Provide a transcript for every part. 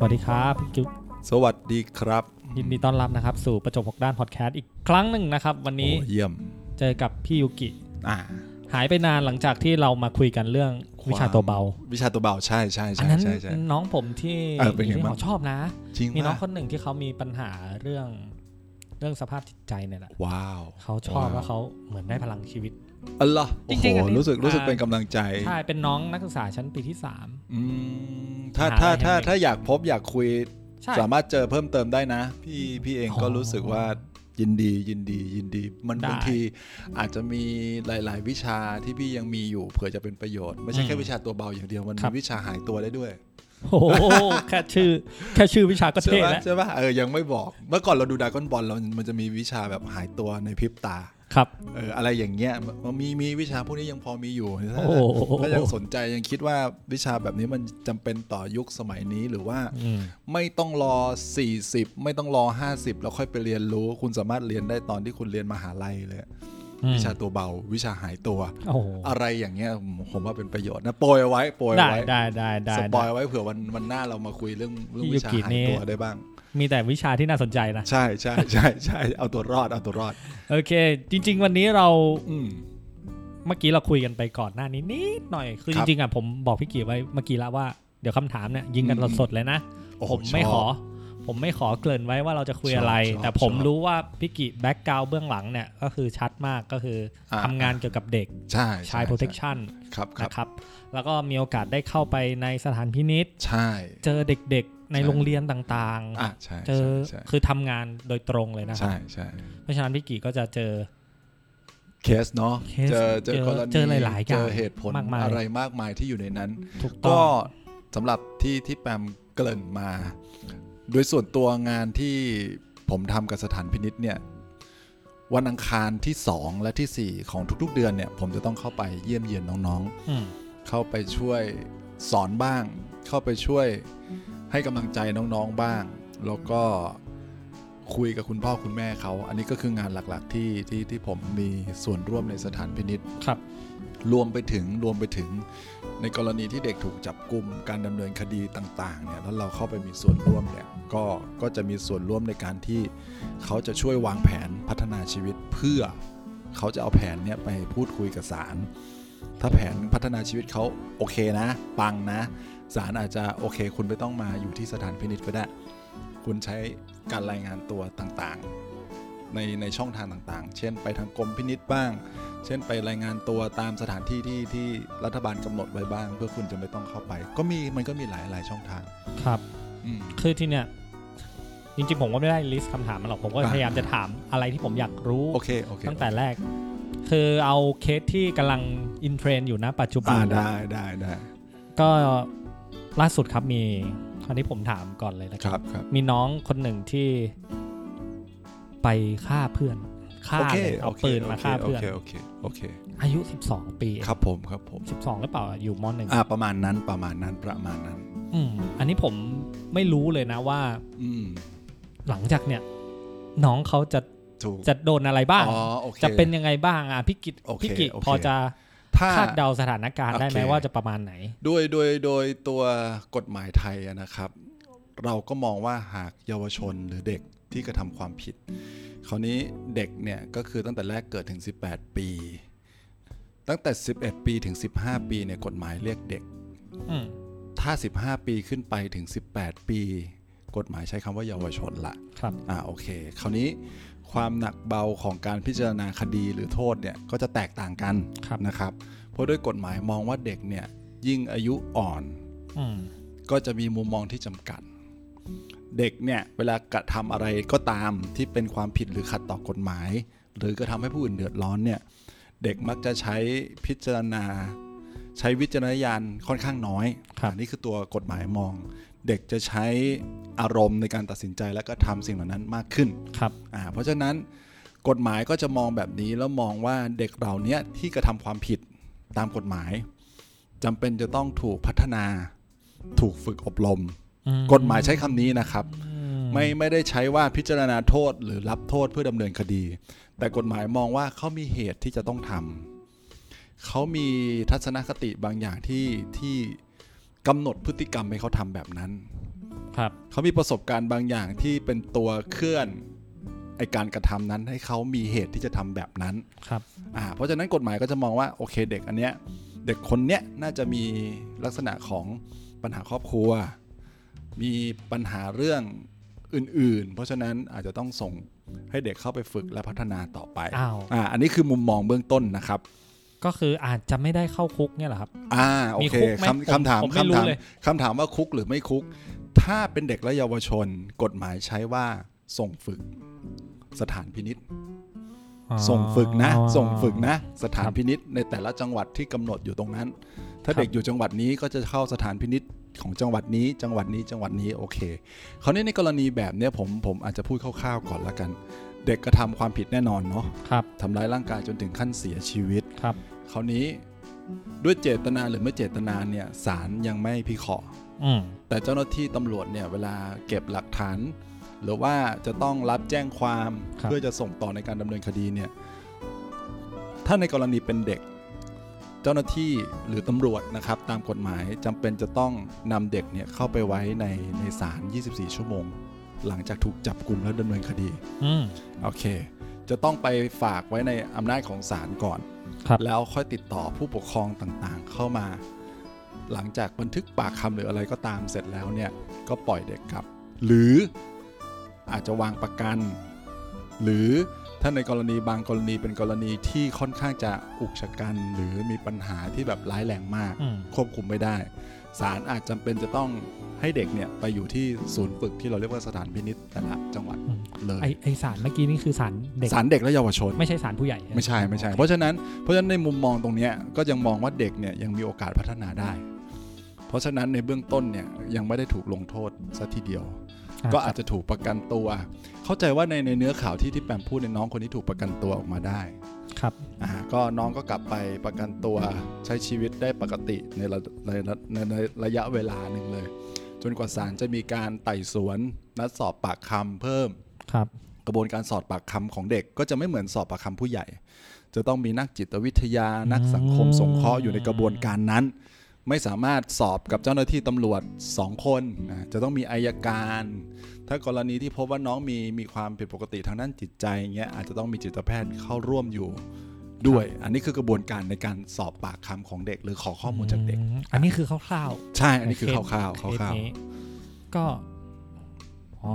สวัสดีครับพี่กิ๊กสวัสดีครับ ยินดีต้อนรับนะครับ สู่ประจบหกด้านพอดแคสต์อีกครั้งหนึ่งนะครับ วันนี้โอ้เยี่ยมเจอกับพี่ยูกิอ่าหายไปนานหลังจากที่เรามาคุยกันเรื่องวิชาตัวเบา วิชาตัวเบาใช่ใช่อันใช่นั้นใช่ใช่น้องผมที่เออเป็นไงที่บ้างเขาชอบนะจริงมีน้องปะคนหนึ่งที่เขามีปัญหาเรื่องเรื่องสภาพจิตใจเนี่ยแหละว้าวเขาชอบว่าเขาเหมือนได้พลังชีวิต อัลล่ะจริงๆโอ้อันโหนี้รู้สึกรู้สึกอ่าเป็นกำลังใจ ใช่ เป็นน้องนักศึกษาชั้นปีที่สามอืมถ้าหาถ้าอะไรถ้าให้ถ้าอยากพบอยากคุยใช่สามารถเจอเพิ่มเติมได้นะ พี่พี่เองก็อ๋อรู้สึกว่ายินดียินดียินดี มันได้บางทีอาจจะมีหลาย ๆ วิชาที่พี่ยังมีอยู่เผื่อจะเป็นประโยชน์ ไม่ใช่แค่อืมวิชาตัวเบาอย่างเดียวมันครัมีบวิชาหายตัวได้ด้วยโอ้โหแค่ชื่อแค่ชื่อวิชาก็ใช่เท่ไหมแล้วใช่ปะเออยังไม่บอก เมื่อก่อนเราดูดราก้อนบอลเรามันจะมีวิชาแบบหายตัวในพริบตา ครับเอออะไรอย่างเงี้ยมันมีมีวิชาพวกนี้ยังพอมีอยู่ถ้าโอ้โหถ้ายังสนใจยังคิดว่าวิชาแบบนี้มันจำเป็นต่อยุคสมัยนี้หรือว่าอืมไม่ต้องรอ 40 ไม่ต้องรอ 50 แล้วค่อยไปเรียนรู้ คุณสามารถเรียนได้ตอนที่คุณเรียนมหาลัยเลยอืมวิชาตัวเบาวิชาหายตัวโอ้โหอะไรอย่างเงี้ยผมผมว่าเป็นประโยชน์นะโปรยเอาไว้โปรยได้เอาไว้ได้ได้ได้สได้ปอยเอาไว้เผื่อวันวันหน้าเรามาคุยเรื่องเรื่องพี่วิชายูกิหายนี่ตัวได้บ้าง มีแต่วิชาที่น่าสนใจนะ ใช่ใช่ใช่ใช่เอาตัวรอดเอาตัวรอด โอเค จริง ๆ วันนี้เราอืมเมื่อกี้เราคุยกันไปก่อนหน้านี้นิดหน่อย คือคจรับริงๆอะผมบอกพี่กีไว้เมื่อกี้แล้วว่าเดี๋ยวคำถามเนี่ยยิงกันอืมสดๆเลยนะโอ้โหผมไม่ชขออบผมไม่ขอเกริ่นไว้ว่าเราจะคุยชอบอะไรชอบแต่ผมชอบรู้ว่าพี่กีแบ็กกราวเบื้องหลังเนี่ยก็คือชัดมากก็คืออาทำงานเกี่ยวกับเด็กใช่ชายใช่ protection ครับครับนะครับแล้วก็มีโอกาสได้เข้าไปในสถานพินิษใช่ เจอเด็กๆ ในใช่โรงเรียนต่างอะใช่ๆเจอใช่คือทำงานโดยตรงเลยนะครับใช่ใช่เพราะฉะนั้นพี่กีก็จะเจอเคสเนาะเคสเจอเจอเจอกรณีเจอหลายๆอย่างเจอเหตุผลมากมายอะไรมากมายที่อยู่ในนั้นถูกต้ก็องสำหรับที่ที่แปมเกริ่นมา โดยส่วนตัวงานที่ผมทำกับสถานพินิษเนี่ยวันอังคารที่ 2 และทีสี่4 ของทุกๆ เดือนเนี่ย ผมจะต้องเข้าไปเยี่ยมเยียนน้องอืมๆเข้าไปช่วยสอนบ้าง เข้าไปช่วย ให้กำลังใจน้องๆบ้าง แล้วก็คุยกับคุณพ่อคุณแม่เขา อันนี้ก็คืองานหลักๆที่ที่ที่ผมมีส่วนร่วมในสถานพินิษครับ รวมไปถึงรวมไปถึงในกรณีที่เด็กถูกจับกลุ่มการดำเนินคดีต่างๆเนี่ยแล้วเราเข้าไปมีส่วนร่วมเนี่ยก็ก็จะมีส่วนร่วมในการที่เขาจะช่วยวางแผนพัฒนาชีวิตเพื่อเขาจะเอาแผนเนี่ยไปพูดคุยกับศาลถ้าแผนพัฒนาชีวิตเขาโอเคนะ ปังนะ ศาลอาจจะโอเค คุณไม่ต้องมาอยู่ที่สถานพินิจก็ได้ คุณใช้การรายงานตัวต่างๆ ในในช่องทางต่างๆ เช่นไปทางกรมพินิษบ้าง เช่นไปรายงานตัวตามสถานที่ที่ที่รัฐบาลกำหนดไว้บ้าง เพื่อคุณจะไม่ต้องเข้าไป ก็มีมันก็มีหลายหลายช่องทางครับอืมคือที่เนี่ยจริงๆ ผมก็ไม่ได้ลิสต์คำถามมาหรอก ผมก็อ่าพยายามจะถามอะไรที่ผมอยากรู้ โอเคโอเคตั้งแต่แรก คือเอาเคสที่กำลังอินเทรนอยู่นะปัจจุบัอ่านได้ได้ได้ก็ ล่าสุดครับมีคราวนี้ผมถามก่อนเลยนะคครับรับครับ มีน้องคนหนึ่งที่ไปฆ่าเพื่อนฆ่าโอเคเลยเอาโอเคปืนโอมาเคฆ่าโอเพื่อนเคโอเคโอเคอายุ 12 ปีเองครับผมครับผม 12 หรือเปล่าอยู่มหนึ่งอ่าประมาณนั้นประมาณนั้นประมาณนั้น อืมอันนี้ผมไม่รู้เลยนะว่า อืมหลังจากเนี่ย น้องเขาจะถูกจะโดนอะไรบ้างอ๋อโอเคจะเป็นยังไงบ้างอะพี่กิตโอเคพี่กิตโอเคพอจะถ้า คาดเดาสถานการณ์ได้ไหมโอเคว่าจะประมาณไหน โดยโดยโดยตัวกฎหมายไทยอะนะครับ เราก็มองว่าหากเยาวชนหรือเด็กที่กระทำความผิด คราวนี้เด็กเนี่ยก็คือตั้งแต่แรกเกิดถึง 18 ปี ตั้งแต่ 11 ปีถึง 15 ปีเนี่ยกฎหมายเรียกเด็กอืมถ้า 15 ปีขึ้นไปถึง 18 ปี กฎหมายใช้คำว่าเยาวชนละครับอ่าโอเค คราวนี้ความหนักเบาของการพิจารณาคดีหรือโทษเนี่ยก็จะแตกต่างกันครับนะครับ เพราะด้วยกฎหมายมองว่าเด็กเนี่ยยิ่งอายุอ่อนอืมก็จะมีมุมมองที่จำกัด เด็กเนี่ยเวลากระทำอะไรก็ตามที่เป็นความผิดหรือขัดต่อกฎหมาย หรือกระทำให้ผู้อื่นเดือดร้อนเนี่ยเด็กมักจะใช้พิจารณา ใช้วิจารณญาณค่อนข้างน้อยครับอันนี้คือตัวกฎหมายมอง เด็กจะใช้อารมณ์ในการตัดสินใจแล้วก็ทำสิ่งเหล่านั้นมากขึ้นครับอ่าเพราะฉะนั้นกฎหมายก็จะมองแบบนี้แล้วมองว่าเด็กเหล่านี้ที่กระทำความผิดตามกฎหมายจำเป็นจะต้องถูกพัฒนาถูกฝึกอบรมอืกฎหมายใช้คำนี้นะครับอืมไม่ไม่ได้ใช้ว่าพิจารณาโทษหรือรับโทษเพื่อดำเนินคดี แต่กฎหมายมองว่าเขามีเหตุที่จะต้องทำเขามีทัศนคติบางอย่างที่ที่ กำหนดพฤติกรรมให้เขาทำแบบนั้น ครับเขามีประสบการณ์บางอย่างที่เป็นตัวเคลื่อนไอการกระทำนั้นให้เขามีเหตุที่จะทำแบบนั้นครับอ่าเพราะฉะนั้นกฎหมายก็จะมองว่าโอเคเด็กอันเนี้ยเด็กคนเนี้ยน่าจะมีลักษณะของปัญหาครอบครัว มีปัญหาเรื่องอื่น ๆ เพราะฉะนั้นอาจจะต้องส่งให้เด็กเข้าไปฝึกและพัฒนาต่อไปอ้าวอ่าอันนี้คือมุมมองเบื้องต้นนะครับ ก็คืออาจจะไม่ได้เข้าคุกเนี่ยเหรอครับ อ่าโอมีเคคุกไหมคำคำถามผมไม่คำรู้ถามเลยคำถามว่าคุกหรือไม่คุก ถ้าเป็นเด็กและเยาวชน กฎหมายใช้ว่าส่งฝึกสถานพินิษส่งฝึกนะอ๋อส่งฝึกนะ สถานครับพินิษในแต่ละจังหวัดที่กำหนดอยู่ตรงนั้น ถ้าครับเด็กอยู่จังหวัดนี้ก็จะเข้าสถานพินิษของจังหวัดนี้ จังหวัดนี้จังหวัดนี้โอเคคราวนี้ในกรณีแบบเนี้ยผมผมอาจจะพูดคร่าวๆก่อนละกัน เด็กกระทำความผิดแน่นอนเนาะครับทำร้ายร่างกายจนถึงขั้นเสียชีวิตครับ คราวนี้ด้วยเจตนาหรือไม่เจตนาเนี่ยศาลยังไม่พิเคราะห์อืมแต่เจ้าหน้าที่ตำรวจเนี่ยเวลาเก็บหลักฐาน หรือว่าจะต้องรับแจ้งความครับเพื่อจะส่งต่อในการดำเนินคดีเนี่ยถ้าในกรณีเป็นเด็ก เจ้าหน้าที่หรือตำรวจนะครับ ตามกฎหมายจำเป็นจะต้องนำเด็กเนี่ยเข้าไปไว้ในในศาล 24 ชั่วโมง หลังจากถูกจับกลุ่มและดำเนินคดีอืมโอเค จะต้องไปฝากไว้ในอำนาจของศาลก่อนครับแล้วค่อยติดต่อผู้ปกครองต่างๆ เข้ามา หลังจากบันทึกปากคำหรืออะไรก็ตามเสร็จแล้วเนี่ยก็ปล่อยเด็กกลับ หรืออาจจะวางประกัน หรือถ้าในกรณีบางกรณีเป็นกรณีที่ค่อนข้างจะอุกชะกัน หรือมีปัญหาที่แบบร้ายแรงมากอืมควบคุมไม่ได้ ศาลอาจจำเป็นจะต้องให้เด็กเนี่ยไปอยู่ที่ศูนย์ฝึกที่เราเรียกว่าสถานพินิษแต่ละจังหวัดอืมเลยไอไอสารเมื่อกี้นี่คือสารเด็กศาลเด็กและเยาวชน ไม่ใช่สารผู้ใหญ่ ไม่ใช่ไม่ใช่ เพราะฉะนั้นเพราะฉะนั้นในมุมมองตรงเนี้ยก็ยังมองว่าเด็กเนี่ยยังมีโอกาสพัฒนาได้ เพราะฉะนั้นในเบื้องต้นเนี่ยยังไม่ได้ถูกลงโทษซะทีเดียว ก็อาจจะถูกประกันตัว เข้าใจว่าในในเนื้อข่าวที่ที่แปมพูดในน้องคนนี้ถูกประกันตัวออกมาได้ ครับอ่าก็น้องก็กลับไปประกันตัวใช้ชีวิตได้ปกติในระในระในในระยะเวลาหนึ่งเลย จนกว่าศาลจะมีการไต่สวนนัดสอบปากคำเพิ่มครับ กระบวนการสอบปากคำของเด็กก็จะไม่เหมือนสอบปากคำผู้ใหญ่ จะต้องมีนักจิตวิทยานักสังคมสงเคราะห์อยู่ในกระบวนการนั้น ไม่สามารถสอบกับเจ้าหน้าที่ตำรวจ2คนนะจะต้องมีอายการ ถ้ากรณีที่พบว่าน้องมีมีความผิดปกติทางด้านจิตใจอย่างเงี้ยอาจจะต้องมีจิตแพทย์เข้าร่วมอยู่ด้วย อันนี้คือกระบวนการในการสอบปากคำของเด็ก หรือขอข้อมูลจากเด็กอืมอันนี้คือคร่าวใช่ๆอันนี้คือคร่าวเคๆคสร่าวนี้ก็อ๋อ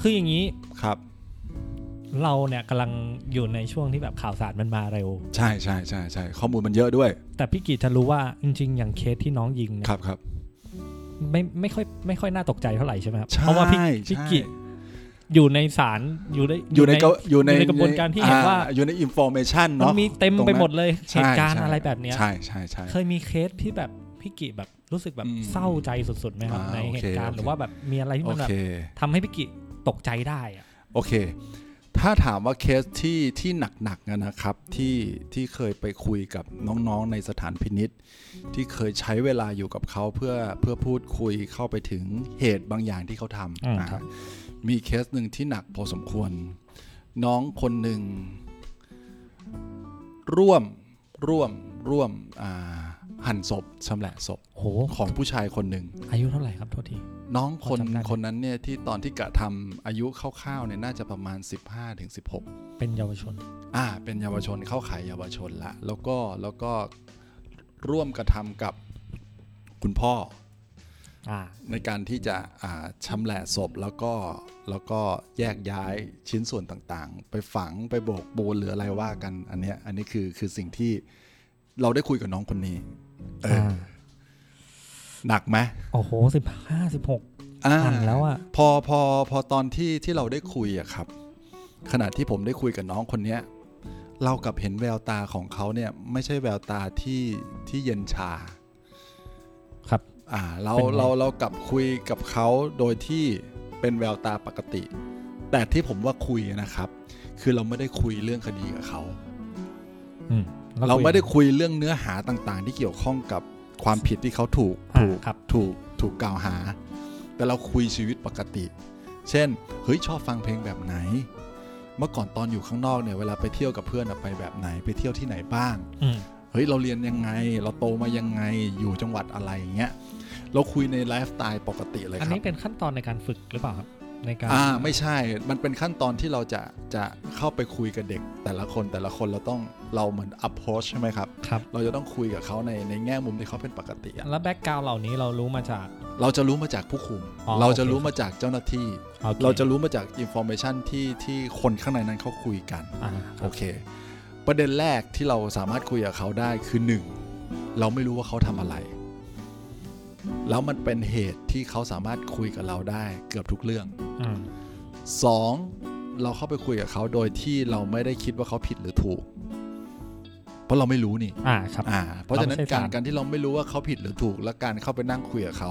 คืออย่างนี้ๆครับ เราเนี่ยกำลังอยู่ในช่วงที่แบบข่าวสารมันมาเร็ว ใช่ใช่ใช่ใช่ข้อมูลมันเยอะด้วย แต่พี่กีจะรู้ว่าจริง ๆ อย่างเคสที่น้องยิงเนี่ยครับครับ ไม่ไม่ค่อยไม่ค่อยน่าตกใจเท่าไหร่ใช่ไหมครับใช่เพราะว่าพี่พี่ใช่กิอยู่ในศาลอยู่ในอยู่ในกระอยู่ในอยู่ในกระบวนการที่เห็นว่าอ่อยู่ในอินโฟเมชันมันเนาะมีเต็มตรงไปนั้นหมดเลยเหใช่ตุการณ์ใช่อะไรแบบเนี้ยใช่ใช่ใช่เคยมีเคสที่แบบพี่กิแบบรู้สึกแบบอืมเศร้าใจสุดๆไหมครับอ่าในเหตุการณ์โอเคหรือว่าแบบมีอะไรที่โอมันแบบเคทำให้พี่กิตกใจได้อะโอเค ถ้าถามว่าเคสที่ที่หนักๆอะนะครับที่ที่เคยไปคุยกับน้องๆ ในสถานพินิจที่เคยใช้เวลาอยู่กับเขาเพื่อเพื่อพูดคุยเข้าไปถึงเหตุบางอย่างที่เขาทอืมำอ่าครับมีเคสหนึ่งที่หนักพอสมควร น้องคนหนึ่งร่วมร่วมร่วมอ่า หั่นศพชำแหละศพโหของผู้ชายคนหนึ่งอายุเท่าไหร่ครับโทษที น้องคนพอจำได้ไหมคนนั้นเนี่ยที่ตอนที่กระทำอายุคร่าวๆเนี่ยน่าจะประมาณ 15ถึง16 เป็นเยาวชน อ่า เป็นเยาวชนเข้าข่ายเยาวชนละ แล้วก็แล้วก็ร่วมกระทำกับคุณพ่ออ่าในการที่จะอ่าชำแหละศพแล้วก็แล้วก็แยกย้ายชิ้นส่วนต่างๆ ไปฝังไปโบกปูนหรืออะไรว่ากันอันเนี้ยอันนี้คือคือสิ่งที่เราได้คุยกับน้องคนนี้เอออ่า หนักไหมโอ้โหสิบห้าสิบหกอ่าหันแล้วอะพอพอพอตอนที่ที่เราได้คุยอะครับ ขณะที่ผมได้คุยกับน้องคนเนี้ย เรากลับเห็นแววตาของเขาเนี่ย ไม่ใช่แววตาที่ที่เย็นชา ครับ อ่า เราเป็นไงเราเรากลับคุยกับเขาโดยที่เป็นแววตาปกติ แต่ที่ผมว่าคุยนะครับ คือเราไม่ได้คุยเรื่องคดีกับเขาอืมแล้ว เราคุยไม่ได้คุยเรื่องเนื้อหาต่างๆ ที่เกี่ยวข้องกับความผิดที่เขาถูกอ่าถูกครับถูกถูกกล่าวหา แต่เราคุยชีวิตปกติ เช่นเฮ้ยชอบฟังเพลงแบบไหน เมื่อก่อนตอนอยู่ข้างนอกเนี่ยเวลาไปเที่ยวกับเพื่อนอะไปแบบไหนไปเที่ยวที่ไหนบ้างอืมเฮ้ยเราเรียนยังไง เราโตมายังไงอยู่จังหวัดอะไรอย่างเงี้ยเราคุยในไลฟ์สไตล์ปกติเลยอันครันี้บเป็นขั้นตอนในการฝึกหรือเปล่าครับ ในการอ่าไม่ใช่ มันเป็นขั้นตอนที่เราจะจะเข้าไปคุยกับเด็ก แต่ละคนแต่ละคนเราต้องเราเหมือน approach ใช่ไหมครับครับ เราจะต้องคุยกับเขาในในแง่มุมที่เขาเป็นปกติอะแล้ว background เหล่านี้เรารู้มาจาก เราจะรู้มาจากผู้คุมอ๋อเราจะโอเครู้มาจากเจ้าหน้าที่โอคเราจะรู้มาจาก information ที่ที่คนข้างในนั้นเขาคุยกันอ่าคโอรับเค ประเด็นแรกที่เราสามารถคุยกับเขาได้คือหนึ่งเราไม่รู้ว่าเขาทำอะไร แล้วมันเป็นเหตุที่เขาสามารถคุยกับเราได้เกือบทุกเรื่องอืมสองเราเข้าไปคุยกับเขาโดยที่เราไม่ได้คิดว่าเขาผิดหรือถูก เพราะเราไม่รู้นี่ อ่าครับอ่าเพราะฉะนั้นเราไม่ใช่การศาลการที่เราไม่รู้ว่าเขาผิดหรือถูก และการเข้าไปนั่งคุยกับเขา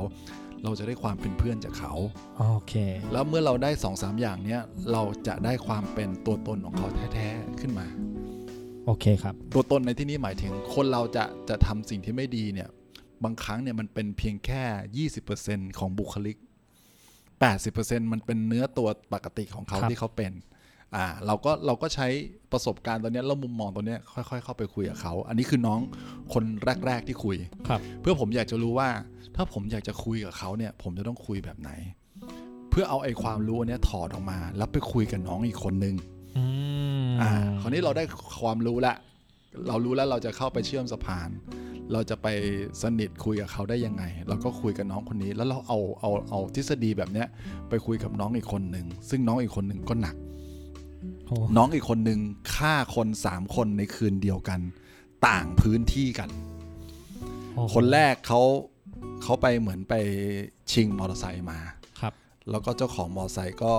เราจะได้ความเป็นเพื่อนจากเขาโอเค แล้วเมื่อเราได้สองสามอย่างเนี้ยเราจะได้ความเป็นตัวตนของเขาแท้ๆขึ้นมา โอเคครับ ตัวตนในที่นี้หมายถึงคนเราจะจะทำสิ่งที่ไม่ดีเนี่ย บางครั้งเนี่ยมันเป็นเพียงแค่ 20%ของบุคลิก 80%มันเป็นเนื้อตัวปกติของเขาครับที่เขาเป็นอ่าเราก็เราก็ใช้ประสบการณ์ตัวเนี้ยแล้วมุมมองตัวเนี้ยค่อย ๆ เข้าไปคุยกับเขา อันนี้คือน้องคนแรก ๆ ที่คุยครับ เพื่อผมอยากจะรู้ว่า ถ้าผมอยากจะคุยกับเขาเนี่ย ผมจะต้องคุยแบบไหน เพื่อเอาไอ้ความรู้อันเนี้ยถอดออกมา แล้วไปคุยกับน้องอีกคนนึงอืมอ่าคราวนี้เราได้ความรู้ละเรารู้แล้วเราจะเข้าไปเชื่อมสะพาน เราจะไปสนิทคุยกับเขาได้ยังไง เราก็คุยกับน้องคนนี้ แล้วเราเอาเอาเอาทฤษฎีแบบเนี้ยไปคุยกับน้องอีกคนหนึ่งซึ่งน้องอีกคนหนึ่งก็หนักโอ้น้องอีกคนหนึ่งฆ่าคนสามคนในคืนเดียวกัน ต่างพื้นที่กันโอ้โหคนแรกเขาเขาไปเหมือนไปชิงมอเตอร์ไซค์มาครับ แล้วก็เจ้าของมอเตอร์ไซค์ก็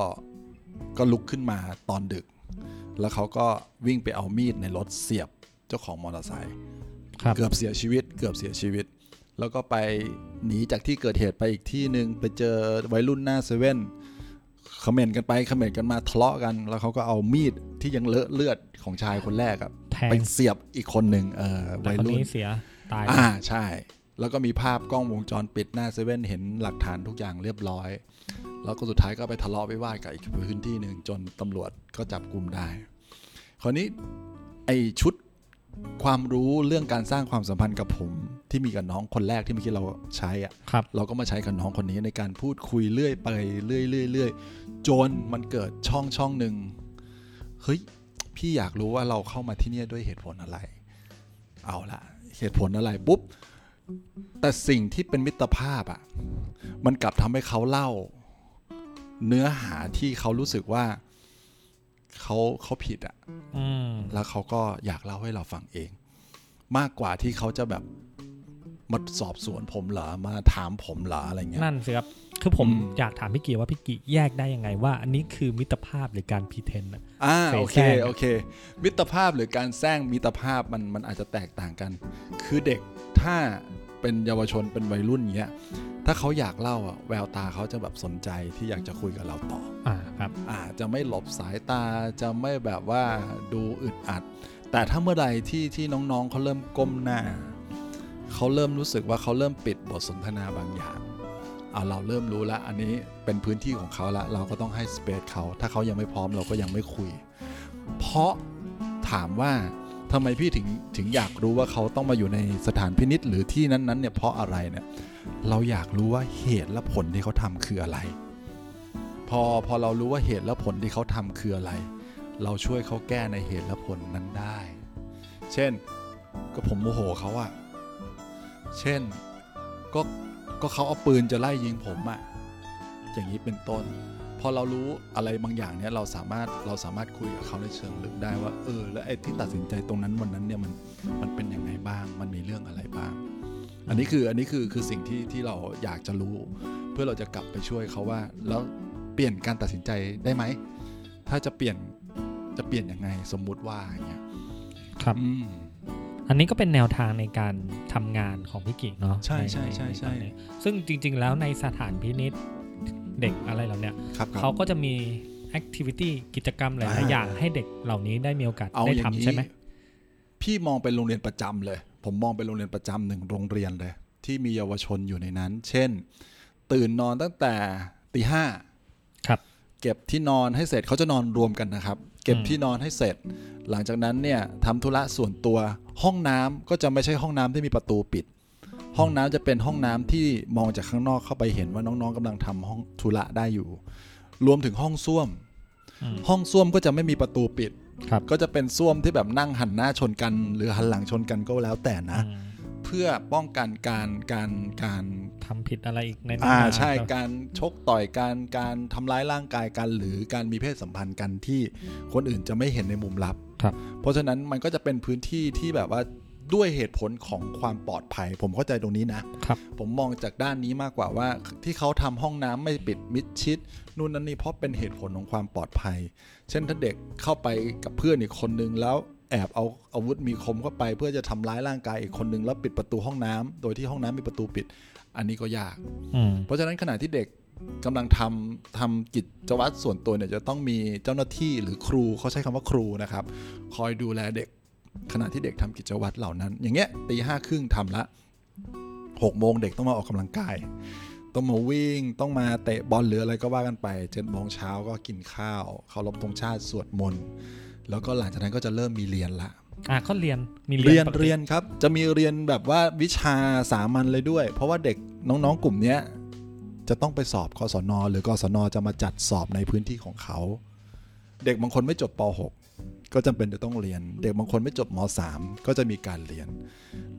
ก็ลุกขึ้นมาตอนดึก แล้วเขาก็วิ่งไปเอามีดในรถเสียบเจ้าของมอเตอร์ไซค์ครับ เกือบเสียชีวิต เกือบเสียชีวิต แล้วก็ไปหนีจากที่เกิดเหตุไปอีกที่หนึ่งไปเจอวัยรุ่นหน้าเซเว่นเขม่นกันไปเขม่นกันมาทะเลาะกัน แล้วเขาก็เอามีดที่ยังเลอะเลือดของชายคนแรกอะแทงไปเสียบอีกคนหนึ่งเออแต่วัยคนรุ่นนี้เสียตายอ่าใช่ แล้วก็มีภาพกล้องวงจรปิดหน้าเซเว่นเห็นหลักฐานทุกอย่างเรียบร้อย แล้วก็สุดท้ายก็ไปทะเลาะวิวาทกับอีกพื้นที่หนึ่งจนตำรวจก็จับกลุ่มได้ คราวนี้ไอชุด ความรู้เรื่องการสร้างความสัมพันธ์กับผม ที่มีกับน้องคนแรกที่เมื่อกี้เราใช้อะครับ เราก็มาใช้กับน้องคนนี้ในการพูดคุยเรื่อยไปเรื่อยเรื่อยเรื่อยจนมันเกิดช่องช่องหนึ่งเฮ้ยพี่อยากรู้ว่าเราเข้ามาที่เนี่ยด้วยเหตุผลอะไร เอาละเหตุผลอะไรปุ๊บแต่สิ่งที่เป็นมิตรภาพอะ่ะ มันกลับทำให้เขาเล่า เนื้อหาที่เขารู้สึกว่า เขาเขาผิดอะ่ะอืมแล้วเขาก็อยากเล่าให้เราฟังเอง มากกว่าที่เขาจะแบบมาสอบสวนผมเหรอมาถามผมเหรออะไรเงี้ยนั่นสิครับคือผมอืมอยากถามพี่กีว่าพี่กีแยกได้ยังไงว่า อันนี้คือมิตรภาพหรือการพรีเทนอะอ่าเสโอเคแสร้งโอเค มิตรภาพหรือการแซงมิตรภาพมันมันอาจจะแตกต่างกัน คือเด็กถ้า เป็นเยาวชนเป็นวัยรุ่นเงี้ยถ้าเขาอยากเล่าอะแววตาเขาจะแบบสนใจที่อยากจะคุยกับเราต่ออ่าครับอ่าจะไม่หลบสายตาจะไม่แบบว่าดูอึดอัด แต่ถ้าเมื่อใดที่ที่น้องๆเขาเริ่มก้มหน้าเขาเริ่มรู้สึกว่าเขาเริ่มปิดบทสนทนาบางอย่างอ่าเราเริ่มรู้แล้วอันนี้เป็นพื้นที่ของเขาละเราก็ต้องให้สเปซเขาถ้าเขายังไม่พร้อมเราก็ยังไม่คุย เพราะถามว่า ทำไมพี่ถึงถึงอยากรู้ว่าเขาต้องมาอยู่ในสถานพินิษหรือที่นั้นๆเนี่ยเพราะอะไรเนี่ยเราอยากรู้ว่าเหตุและผลที่เขาทำคืออะไร พอพอเรารู้ว่าเหตุและผลที่เขาทำคืออะไร เราช่วยเขาแก้ในเหตุและผลนั้นได้ เช่นก็ผมโมโหเขาอะเช่นก็ก็เขาเอาปืนจะไล่ยิงผมอะอย่างนี้เป็นต้น อเรารู้อะไรบางอย่างเนี่ยเราสามารถเราสามารถคุยกับเขาในเชิงลึกได้ว่า เออ แล้วไอ้ที่ตัดสินใจตรงนั้นวันนั้นเนี่ยมันมันเป็นยังไงบ้าง มันมีเรื่องอะไรบ้าง อันนี้คืออันนี้คือคือสิ่งที่ที่เราอยากจะรู้ เพื่อเราจะกลับไปช่วยเขาว่า แล้วเปลี่ยนการตัดสินใจได้ไหม ถ้าจะเปลี่ยนจะเปลี่ยนยังไงสมมุติว่าอย่างเงี้ยครับอืมอันนี้ก็เป็นแนวทางในการทำงานของพี่กิเนาะใช่ใช่ใช่ใช่นตอนนี้ซึ่งจริง ๆ แล้วในสถานพินิษเด็กอะไรเหล่าเนี้ยครับครับเขาก็จะมีแอคทิวิตี้กิจกรรมหลายอ่าๆอย่างให้เด็กเหล่านี้ได้มีโอกาสเอาได้อย่างทำนี้ใช่ไหมพี่มองเป็นโรงเรียนประจำเลย ผมมองเป็นโรงเรียนประจำหนึ่งโรงเรียนเลย ที่มีเยาวชนอยู่ในนั้น เช่น ตื่นนอนตั้งแต่ตีห้าครับ เก็บที่นอนให้เสร็จเขาจะนอนรวมกันนะครับ เก็บอืมที่นอนให้เสร็จ หลังจากนั้นเนี่ยทำธุระส่วนตัวห้องน้ำก็จะไม่ใช่ห้องน้ำที่มีประตูปิด ห้องน้ำจะเป็นห้องน้ำที่มองจากข้างนอกเข้าไปเห็นว่าน้องๆกำลังทำห้องธุระได้อยู่ รวมถึงห้องส้วมอืมห้องส้วมก็จะไม่มีประตูปิดครับก็จะเป็นส้วมที่แบบนั่งหันหน้าชนกัน หรือหันหลังชนกันก็แล้วแต่นะอืมเพื่อป้องกันการการการทำผิดอะไรอีกในนั้นอ่านะใช่ครับการชกต่อยการการทำร้ายร่างกายกัน หรือการมีเพศสัมพันธ์กันที่คนอื่นจะไม่เห็นในมุมลับครับ เพราะฉะนั้นมันก็จะเป็นพื้นที่ที่แบบว่า ด้วยเหตุผลของความปลอดภัย ผมเข้าใจตรงนี้นะครับผมมองจากด้านนี้มากกว่าว่า ที่เขาทำห้องน้ำไม่ปิดมิดชิดนู่นนั่นนี่เพราะเป็นเหตุผลของความปลอดภัย เช่นถ้าเด็กเข้าไปกับเพื่อนอีกคนนึงแล้วแอบเอาอาวุธมีคมเข้าไป เพื่อจะทำร้ายร่างกายอีกคนนึงแล้วปิดประตูห้องน้ำโดยที่ห้องน้ำมีประตูปิด อันนี้ก็ยากอืมเพราะฉะนั้นขณะที่เด็กกำลังทำทำกิจวัตรส่วนตัวเนี่ยจะต้องมีเจ้าหน้าที่หรือครูเขาใช้คำว่าครูนะครับ คอยดูแลเด็ก ขณะที่เด็กทำกิจวัตรเหล่านั้น อย่างเงี้ยตีห้าครึ่งทำละหกโมงเด็กต้องมาออกกำลังกาย ต้องมาวิ่งต้องมาเตะบอลหรืออะไรก็ว่ากันไปเจ็ดโมงเช้าก็กินข้าวเคารพธงชาติสวดมนต์แล้วก็หลังจากนั้นก็จะเริ่มมีเรียนละอะก็เรียนมีเรียนปกติเรียนครับ จะมีเรียนแบบว่าวิชาสามัญเลยด้วย เพราะว่าเด็กน้องๆกลุ่มเนี้ยจะต้องไปสอบกศนหรือกศนจะมาจัดสอบในพื้นที่ของเขา เด็กบางคนไม่จบป .6 ก็จำเป็นจะต้องเรียน เด็กบางคนไม่จบม .3 ก็จะมีการเรียน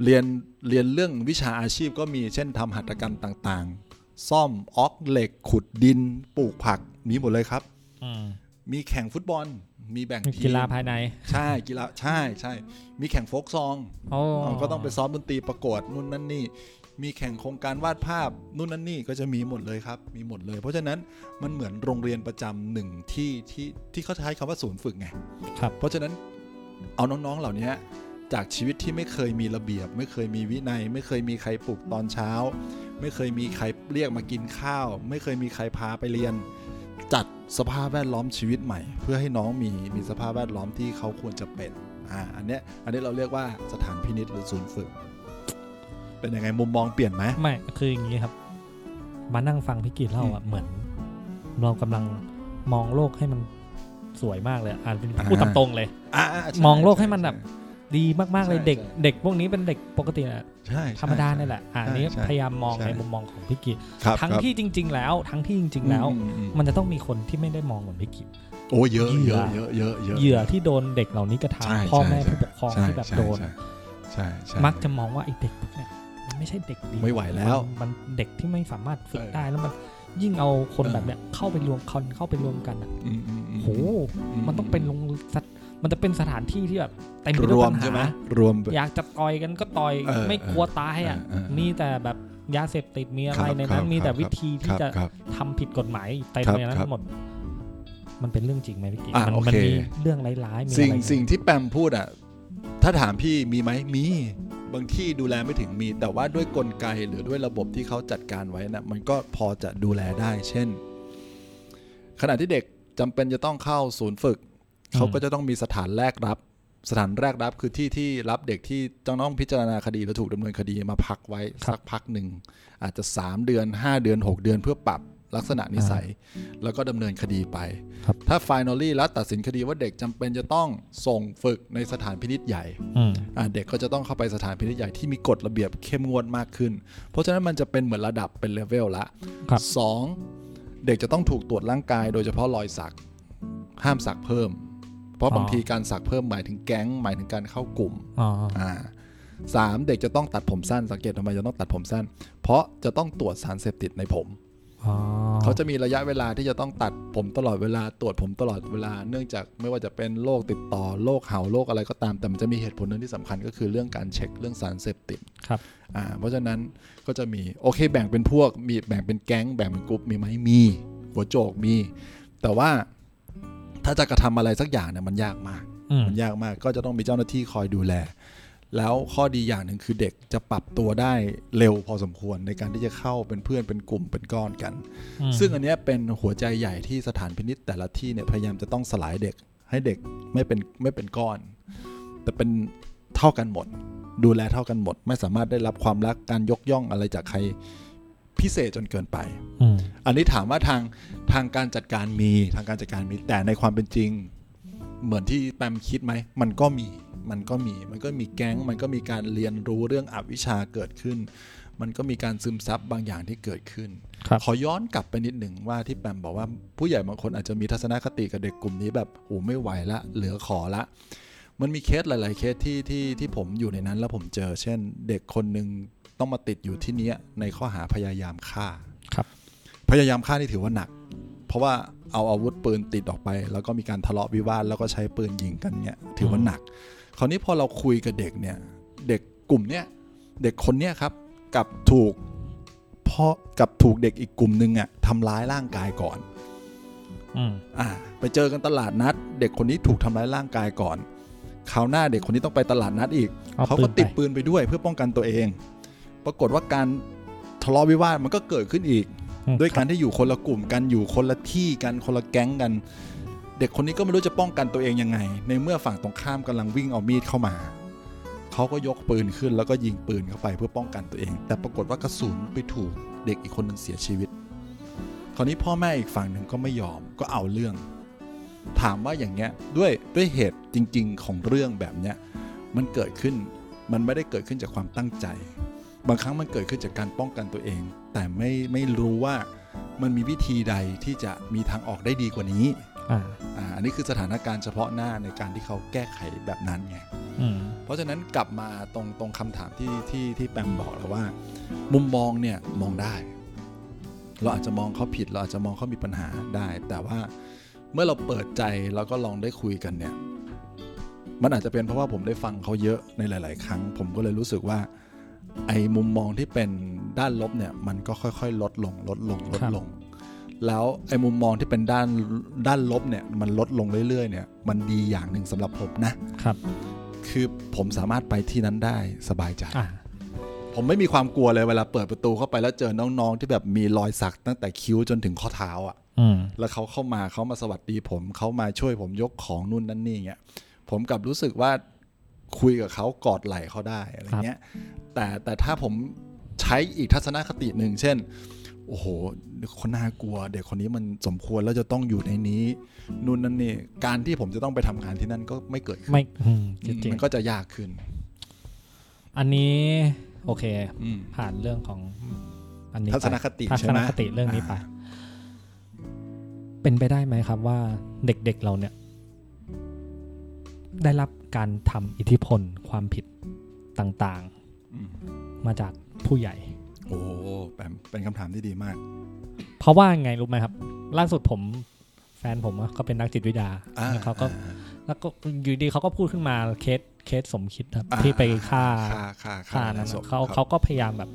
เรียนเรียนเรื่องวิชาอาชีพก็มีเช่นทำหัตถกรรมต่างๆ ซ่อมออกเหล็กขุดดินปลูกผักมีหมดเลยครับอืมมีแข่งฟุตบอล มีแบ่งทีมกีฬาภายใน ใช่กีฬาใช่ใช่มีแข่งโฟกซองโอ้อ๋อก็ต้องไปซ้อมดนตรีประกวดนู่นนั่นนี่ มีแข่งโครงการวาดภาพนู่นนั่นนี่ก็จะมีหมดเลยครับ มีหมดเลย เพราะฉะนั้นมันเหมือนโรงเรียนประจำหนึ่งที่ที่ที่เขาใช้คำว่าศูนย์ฝึกไงครับเพราะฉะนั้นเอาน้องๆเหล่านี้จากชีวิตที่ไม่เคยมีระเบียบ ไม่เคยมีวินัย ไม่เคยมีใครปลุกตอนเช้า ไม่เคยมีใครเรียกมากินข้าว ไม่เคยมีใครพาไปเรียน จัดสภาพแวดล้อมชีวิตใหม่ เพื่อให้น้องมีมีสภาพแวดล้อมที่เขาควรจะเป็นอ่าอันเนี้ยอันนี้เราเรียกว่าสถานพินิษหรือศูนย์ฝึก เป็นยังไงมุมมองเปลี่ยนไหมไม่คืออย่างนี้ครับ มานั่งฟังพี่กีเล่าอะเหมือน เรากำลังมองโลกให้มันสวยมากเลยอ่านเป็นพูดตามตรงเลยอ่าใช่มองโลกให้มันแบบดีมากๆเลยใช่เด็กใช่เด็กพวกนี้เป็นเด็กปกติแหละใช่ใช่ธรรมดาเนี่ยแหละอะอันนี้ใช่พยายามมองใช่ในมุมมองของพี่กิครับทั้งครับที่จริง ๆ แล้ว ทั้งที่จริง ๆ แล้วอืมอืมมันจะต้องมีคนที่ไม่ได้มองเหมือนพี่กิโอ้เยอะเหยื่เยออะเยอะเยอะเยอะเหยื่อที่โดนเด็กเหล่านี้กระใช่ทำพ่อแม่ใช่ผู้ปกครองใช่ที่แบบใช่โดนใช่ใช่ใช่มักจะมองว่าไอ้เด็กพวกเนี้ย มันไม่ใช่เด็กดีไม่ไหวแล้ว มันมันเด็กที่ไม่สามารถฝึกเออได้แล้วมันยิ่งเอาคนเออแบบเนี้ยเข้าไปรวมคนเข้าไปรวมกันอะอืมอืมอืมโหมันต้องเป็นโรงสัตมันจะเป็นสถานที่ที่แบบเต็มไปรด้วยวปัมญใช่ไหมหารวมอยากจะต่อยกันก็ต่อยเออไม่กลัวตายอะเออเออมีแต่แบบยาเสพติดมีอะครัไรบในครันั้นบมีแต่ครับวิธีคที่รับจะครับทำผิดกฎหมายเต็มครับในนั้นครับหมด มันเป็นเรื่องจริงไหมพี่กิ๊อะมันโอเคมันมีเรื่องร้ายๆมีสิ่งอะไรสิ่งที่แปมพูดอะ ถ้าถามพี่มีไหมมี บางที่ดูแลไม่ถึงมี แต่ว่าด้วยกลไกหรือด้วยระบบที่เขาจัดการไว้นะมันก็พอจะดูแลได้ เช่น ขณะที่เด็กจำเป็นจะต้องเข้าศูนย์ฝึก เขาก็จะต้องมีสถานแรกรับ สถานแรกรับคือที่ที่รับเด็กที่ต้องพิจารณาคดีหรือถูกดำเนินคดีมาพักไว้สักพักหนึ่งอาจจะ 3 เดือน 5 เดือน 6 เดือนเพื่อปรับ ลักษณะนิสัย แล้วก็ดำเนินคดีไปครับถ้า finally แล้วตัดสินคดีว่าเด็กจำเป็นจะต้องส่งฝึกในสถานพินิษใหญ่อืมอะเด็กก็จะต้องเข้าไปสถานพินิษใหญ่ที่มีกฎระเบียบเข้มงวดมากขึ้น เพราะฉะนั้นมันจะเป็นเหมือนระดับเป็นเลเวลละครับสองเด็กจะต้องถูกตรวจร่างกาย โดยเฉพาะรอยสัก ห้ามสักเพิ่ม เพราะบางทีการสักเพิ่มหมายถึงแก๊งหมายถึงการเข้ากลุ่มอ๋ออ่าสามเด็กจะต้องตัดผมสั้นสังเกตทำไมจะต้องตัดผมสั้น เพราะจะต้องตรวจสารเสพติดในผมอ๋อ เขาจะมีระยะเวลาที่จะต้องตัดผมตลอดเวลาตรวจผมตลอดเวลา เนื่องจากไม่ว่าจะเป็นโรคติดต่อโรคเห่าโรคอะไรก็ตาม แต่มันจะมีเหตุผลหนึงที่สำคัญก็คือเรื่องการเช็คเรื่องสารเสพติดครับอ่าเพราะฉะนั้นก็จะมีโอเคแบ่งเป็นพวกมีแบ่งเป็นแก๊งแบ่งเป็นกลุ่มมีไหมมีหัวโจกมี แต่ว่าถ้าจะกระทำอะไรสักอย่างเนี่ยมันยากมากอืมมันยากมากก็จะต้องมีเจ้าหน้าที่คอยดูแล แล้วข้อดีอย่างหนึ่งคือเด็กจะปรับตัวได้เร็วพอสมควรในการที่จะเข้าเป็นเพื่อนเป็นกลุ่มเป็นก้อนกันอืมซึ่งอันเนี้ยเป็นหัวใจใหญ่ที่สถานพินิษแต่ละที่เนี่ยพยายามจะต้องสลายเด็ก ให้เด็กไม่เป็นไม่เป็นก้อน แต่เป็นเท่ากันหมด ดูแลเท่ากันหมด ไม่สามารถได้รับความรักการยกย่องอะไรจากใครพิเศษจนเกินไปอืมอันนี้ถามว่าทางทางการจัดการมีทางการจัดการมีแต่ในความเป็นจริง เหมือนที่แปมคิดไหม มันก็มี มันก็มี มันก็มีแก๊ง มันก็มีการเรียนรู้เรื่องอวิชชาเกิดขึ้น มันก็มีการซึมซับบางอย่างที่เกิดขึ้นครับขอย้อนกลับไปนิดหนึ่งว่าที่แปมบอกว่าผู้ใหญ่บางคนอาจจะมีทัศนคติกับเด็กกลุ่มนี้แบบโอ้ไม่ไหวละ เหลือขอละ มันมีเคสหลาย ๆ เคสที่ที่ที่ผมอยู่ในนั้นแล้วผมเจอ เช่น เด็กคนหนึ่งต้องมาติดอยู่ที่เนี้ยในข้อหาพยายามฆ่า ครับ พยายามฆ่านี่ถือว่าหนัก เพราะว่า เอาอาวุธปืนติดออกไป แล้วก็มีการทะเลาะวิวาทแล้วก็ใช้ปืนยิงกันเนี่ยถือว่าหนัก คราวนี้พอเราคุยกับเด็กเนี่ยเด็กกลุ่มเนี้ยเด็กคนเนี้ยครับกับถูกพ่อกับถูกเด็กอีกกลุ่มหนึ่งอะทำร้ายร่างกายก่อนอืมอ่า ไปเจอกันตลาดนัด เด็กคนนี้ถูกทำร้ายร่างกายก่อนคราวหน้าเด็กคนนี้ต้องไปตลาดนัดอีกเอาเขาปืก็นติดไปปืนไปด้วยเพื่อป้องกันตัวเอง ปรากฏว่าการทะเลาะวิวาทมันก็เกิดขึ้นอีกอืม ด้วยการที่อยู่คนละกลุ่มกันอยู่คนละที่กันคนละแก๊งกัน เด็กคนนี้ก็ไม่รู้จะป้องกันตัวเองยังไง ในเมื่อฝั่งตรงข้ามกำลังวิ่งเอามีดเข้ามาเขาก็ยกปืนขึ้นแล้วก็ยิงปืนเข้าไปเพื่อป้องกันตัวเอง แต่ปรากฏว่ากระสุนไปถูกเด็กอีกคนหนึ่งเสียชีวิต คราวนี้พ่อแม่อีกฝั่งหนึ่งก็ไม่ยอมก็เอาเรื่อง ถามว่าอย่างเงี้ยด้วยด้วยเหตุจริง ๆ ของเรื่องแบบเนี้ยมันเกิดขึ้นมันไม่ได้เกิดขึ้นจากความตั้งใจ บางครั้งมันเกิดขึ้นจากการป้องกันตัวเอง แต่ไม่ไม่รู้ว่ามันมีวิธีใดที่จะมีทางออกได้ดีกว่านี้อ่าอ่าอันนี้คือสถานการณ์เฉพาะหน้าในการที่เขาแก้ไขแบบนั้นไงอืมเพราะฉะนั้นกลับมาตรงตรงคำถามที่ที่ที่แปมบอกแล้วว่า มุมมองเนี่ยมองได้ เราอาจจะมองเขาผิด เราอาจจะมองเขามีปัญหาได้ แต่ว่าเมื่อเราเปิดใจแล้วก็ลองได้คุยกันเนี่ย มันอาจจะเป็นเพราะว่าผมได้ฟังเขาเยอะในหลาย ๆ ครั้ง ผมก็เลยรู้สึกว่า ไอ้มุมมองที่เป็นด้านลบเนี่ยมันก็ค่อยๆ ลดลงลดลงลดลง แล้วไอ้มุมมองที่เป็นด้านด้านลบเนี่ยมันลดลงเรื่อยๆเนี่ยมันดีอย่างหนึ่งสำหรับผมนะครับ คือผมสามารถไปที่นั้นได้สบายใจอ่าผมไม่มีความกลัวเลยเวลาเปิดประตูเข้าไปแล้วเจอน้องๆ ที่แบบมีรอยสักตั้งแต่คิ้วจนถึงข้อเท้าอะอืมแล้วเขาเข้ามาเขามาสวัสดีผมเขามาช่วยผมยกของนู่นนั่นนี่เงี้ยผมกลับรู้สึกว่าคุยกับเขากอดไหล่เขาได้อะไรเงี้ย แต่แต่ถ้าผมใช้อีกทัศนคติหนึ่งเช่น โอ้โห คนน่ากลัว เด็กคนนี้มันสมควรแล้วจะต้องอยู่ในนี้นู่นนั่นนี่การที่ผมจะต้องไปทำงานที่นั่นก็ไม่เกิดขึ้นไม่อืมจอืมริงมันก็จะยากขึ้นๆอันนี้โอเคอืมผ่านเรื่องของอันนี้ทัศนไปคติทัใช่ศไหนมคติเรื่องนี้ไปาเป็นไปได้ไหมครับว่าเด็กๆเราเนี่ย ได้รับการทำอิทธิพลความผิดต่างอื มๆมาจากผู้ใหญ่ โอ้แปมเป็นคำถามที่ดีมาก เพราะว่าไงรู้ไหมครับ ล่าสุดผมแฟนผมอะก็เป็นนักจิตวิทยาอ่าแล้วเขาก็อ่าแล้วก็อยู่ดีเขาก็พูดขึ้นมาเคสเคสสมคิดครับอ่าที่ไปฆ่าฆ่าฆ่าฆ่านั้นศอะพเขาครับเขาก็พยายามแบบ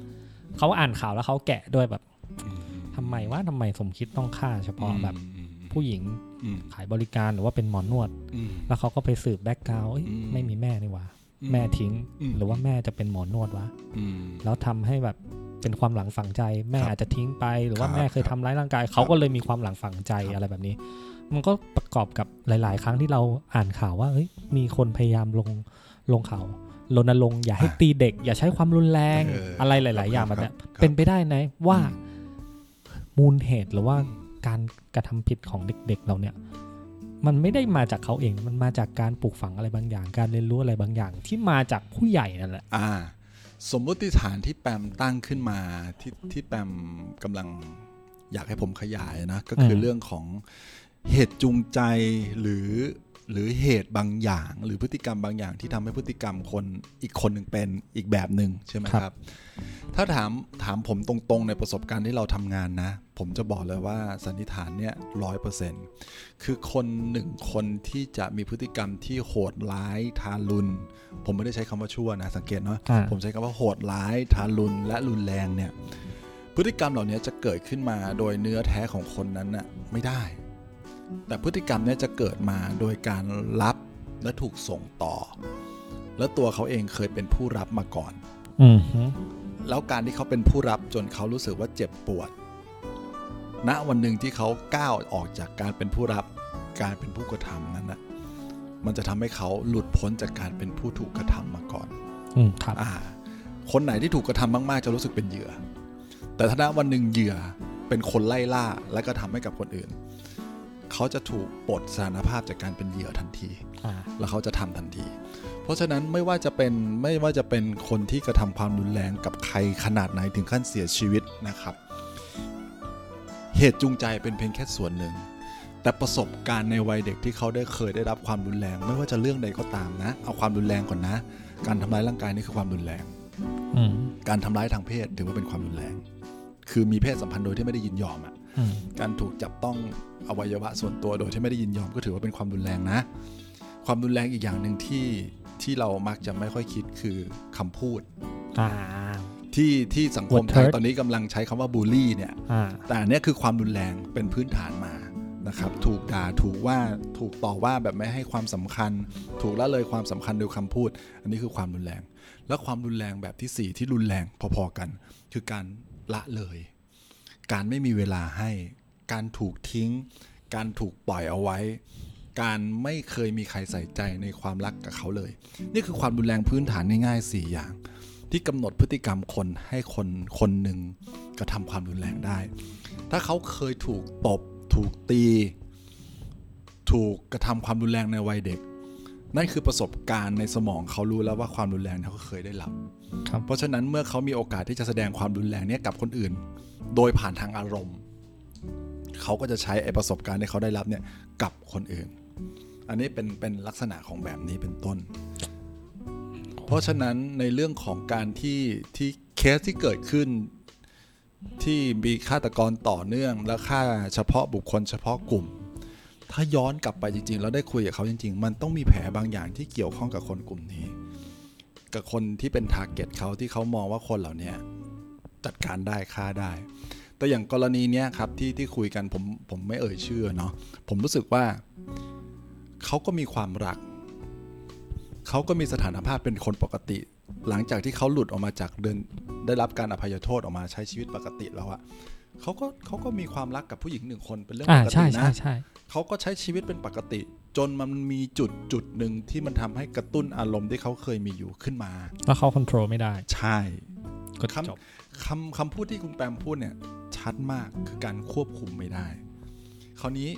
เขาอ่านข่าวแล้วเขาแกะด้วยแบบอืมทำไมว่าทำไมสมคิดต้องฆ่าเฉพาะแบบอืมผู้หญิงอืมขายบริการหรือว่าเป็นหมอนวดอืมแล้วเขาก็ไปสืบ background อืมไม่มีแม่นี่หว่าอื แม่ทิ้งอืมหรือว่าแม่จะเป็นหมอนวดวะอืมแล้วทำให้แบบเป็นความหลังฝังใจ แม่ครับอาจจะทิ้งไป หรือว่าครับแม่เคยครับทำร้ายร่างกาย เขาก็เลยมีความหลังฝังใจครับอะไรแบบนี้ มันก็ประกอบกับหลาย ๆ ครั้งที่เราอ่านข่าวว่าเฮ้ยมีคนพยายามลงลงข่าวรณรงค์อย่าให้ตีเด็ก อย่าใช้ความรุนแรงเออออะไรหลาย ๆ อย่างแบบเนี้ยครับเป็นไปได้ไหมว่าอืมมูลเหตุหรือว่าอืมการกระทำผิดของเด็ก ๆ เราเนี่ย มันไม่ได้มาจากเขาเอง มันมาจากการปลูกฝังอะไรบางอย่าง การเรียนรู้อะไรบางอย่าง ที่มาจากผู้ใหญ่นั่นแหละอ่า สมมุติฐานที่แปมตั้งขึ้นมาที่ที่แปมกำลังอยากให้ผมขยายนะ ก็คืออมเรื่องของเหตุจูงใจหรือ หรือเหตุบางอย่าง หรือพฤติกรรมบางอย่างที่ทำให้พฤติกรรมคนอีกคนหนึ่งเป็นอีกแบบหนึ่งใช่ไหมครับ ถ้าถามถามผมตรงๆ ในประสบการณ์ที่เราทำงานนะ ผมจะบอกเลยว่าสันนิษฐานเนี่ยร้อยเปอร์เซ็นต์คือคนหนึ่งคนที่จะมีพฤติกรรมที่โหดร้ายทารุณผมไม่ได้ใช้คำว่าชั่วนะ สังเกตเนาะอ่าผมใช้คำว่าโหดร้ายทารุณและรุนแรงเนี่ยพฤติกรรมเหล่านี้จะเกิดขึ้นมาโดยเนื้อแท้ของคนนั้นน่ะไม่ได้ แต่พฤติกรรมเนี้จะเกิดมาโดยการรับและถูกส่งต่อ แล้วตัวเขาเองเคยเป็นผู้รับมาก่อนอืมฮึแล้วการที่เขาเป็นผู้รับจนเขารู้สึกว่าเจ็บปวดณวันหนึ่งที่เขาก้าวออกจากการเป็นผู้รับการเป็นผู้กระทำนั้นนะมันจะทำให้เขาหลุดพ้นจากการเป็นผู้ถูกกระทำมาก่อนอืมครับอ่าคนไหนที่ถูกกระทำมาก ๆ จะรู้สึกเป็นเหยื่อ แต่ถ้าณวันหนึ่งเหยื่อเป็นคนไล่ล่าและก็ทำให้กับคนอื่น เขาจะถูกปลดสถานภาพจากการเป็นเหยื่อทันทีอ่าแล้วเขาจะทำทันที เพราะฉะนั้นไม่ว่าจะเป็นไม่ว่าจะเป็นคนที่กระทำความรุนแรงกับใครขนาดไหนถึงขั้นเสียชีวิตนะครับ เหตุจูงใจเป็นเพียงแค่ส่วนหนึ่ง แต่ประสบการณ์ในวัยเด็กที่เขาได้เคยได้รับความรุนแรง ไม่ว่าจะเรื่องใดก็ตามนะ เอาความรุนแรงก่อนนะ การทำร้ายร่างกายนี่คือความรุนแรงอืมการทำร้ายทางเพศถือว่าเป็นความรุนแรง คือมีเพศสัมพันธ์โดยที่ไม่ได้ยินยอมอะอืมการถูกจับต้อง อวัยวะส่วนตัวโดยที่ไม่ได้ยินยอมก็ถือว่าเป็นความรุนแรงนะ ความรุนแรงอีกอย่างหนึ่งที่ที่เรามักจะไม่ค่อยคิดคือคำพูดอ่าที่ที่สังคม Word ไทย hurt ตอนนี้กำลังใช้คำว่าบูลลี่เนี่ยอ่าแต่อันเนี้ยคือความรุนแรงเป็นพื้นฐานมานะครับ ถูกด่าถูกว่าถูกต่อว่าแบบไม่ให้ความสำคัญ ถูกละเลยความสำคัญโดยคำพูด อันนี้คือความรุนแรง และความรุนแรงแบบที่สี่ที่รุนแรงพอๆกัน คือการละเลย การไม่มีเวลาให้ การถูกทิ้ง การถูกปล่อยเอาไว้ การไม่เคยมีใครใส่ใจในความรักกับเขาเลย นี่คือความรุนแรงพื้นฐานง่ายๆ4อย่าง ที่กำหนดพฤติกรรมคนให้คนคนหนึ่งกระทำความรุนแรงได้ ถ้าเขาเคยถูกตบ ถูกตี ถูกกระทำความรุนแรงในวัยเด็กนั่นคือประสบการณ์ในสมองเขารู้แล้วว่าความรุนแรงที่เขาเคยได้รับครับเพราะฉะนั้นเมื่อเขามีโอกาสที่จะแสดงความรุนแรงเนี้ยกับคนอื่น โดยผ่านทางอารมณ์ เขาก็จะใช้ไอ้ประสบการณ์ที่เขาได้รับเนี่ยกับคนอื่น อันนี้เป็นเป็นลักษณะของแบบนี้เป็นต้น เพราะฉะนั้นในเรื่องของการที่ที่เคสที่เกิดขึ้นที่มีฆาตกรต่อเนื่อง และฆ่าเฉพาะบุคคลเฉพาะกลุ่ม ถ้าย้อนกลับไปจริง ๆ แล้วได้คุยกับเขาจริง ๆ มันต้องมีแผลบางอย่างที่เกี่ยวข้องกับคนกลุ่มนี้ กับคนที่เป็น target เขาที่เขามองว่าคนเหล่านี้จัดการได้ฆ่าได้ แต่อย่างกรณีเนี้ยครับที่ที่คุยกันผมผมไม่เอ่ยชื่อเนาะผมรู้สึกว่าเขาก็มีความรัก เขาก็มีสถานภาพเป็นคนปกติ หลังจากที่เขาหลุดออกมาจากเดินได้รับการอภัยโทษออกมาใช้ชีวิตปกติแล้วอะเขาก็เขาก็มีความรักกับผู้หญิงหนึ่งคนเป็นเรื่องอ่าปกใช่ติใช่นะใช่เขาก็ใช้ชีวิตเป็นปกติ จนมันมีจุดจุดหนึ่งที่มันทำให้กระตุ้นอารมณ์ที่เขาเคยมีอยู่ขึ้นมา แล้วเขาควบคุมไม่ได้ ใช่ก็ครับจบคำคำพูดที่คุณแปมพูดเนี่ย ชัดมากคือการควบคุมไม่ได้ คราวนี้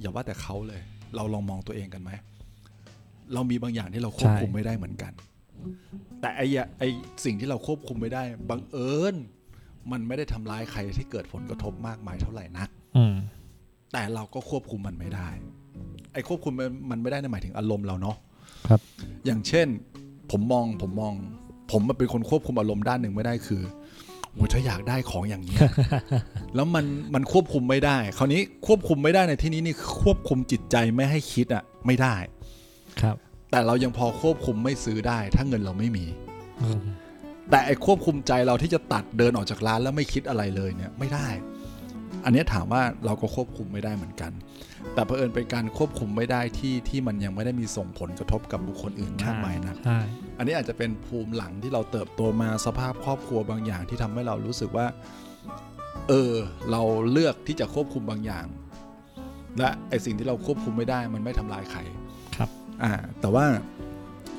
อย่าว่าแต่เขาเลย เราลองมองตัวเองกันไหม เรามีบางอย่างที่เราควบคุมไม่ได้เหมือนกัน แต่ไอ้อย่าไอ้สิ่งที่เราควบคุมไม่ได้บังเอิญมันไม่ได้ทำร้ายใครที่เกิดผลกระทบมากมายเท่าไหร่นักอืมแต่เราก็ควบคุมมันไม่ได้ ไอ้ควบคุมมันมันไม่ได้ในนหมายถึงอารมณ์เราเนาะครับ อย่างเช่น ผมมองผมมอง ผมมาเป็นคนควบคุมอารมณ์ด้านหนึ่งไม่ได้คือ โอ้ยถ้าอยากได้ของอย่างนี้ยแล้วมันมันควบคุมไม่ได้ คราวนี้ควบคุมไม่ได้ในที่นี้นี่คือควบคุมจิตใจไม่ให้คิดอะไม่ได้ ครับ แต่เรายังพอควบคุมไม่ซื้อได้ ถ้าเงินเราไม่มีอืมแต่ไอ้ควบคุมใจเราที่จะตัดเดินออกจากร้านแล้วไม่คิดอะไรเลยเนี่ย ไม่ได้ อันเนี้ยถามว่าเราก็ควบคุมไม่ได้เหมือนกัน แต่เผอิญเป็นการควบคุมไม่ได้ที่ที่มันยังไม่ได้มีส่งผลกระทบกับบุคคลอื่นมากมายนะใช่อันนี้อาจจะเป็นภูมิหลังที่เราเติบโตมาสภาพครอบครัวบางอย่างที่ทำให้เรารู้สึกว่า เออ เราเลือกที่จะควบคุมบางอย่าง และไอสิ่งที่เราควบคุมไม่ได้ มันไม่ทำลายใครครับ อ่า แต่ว่า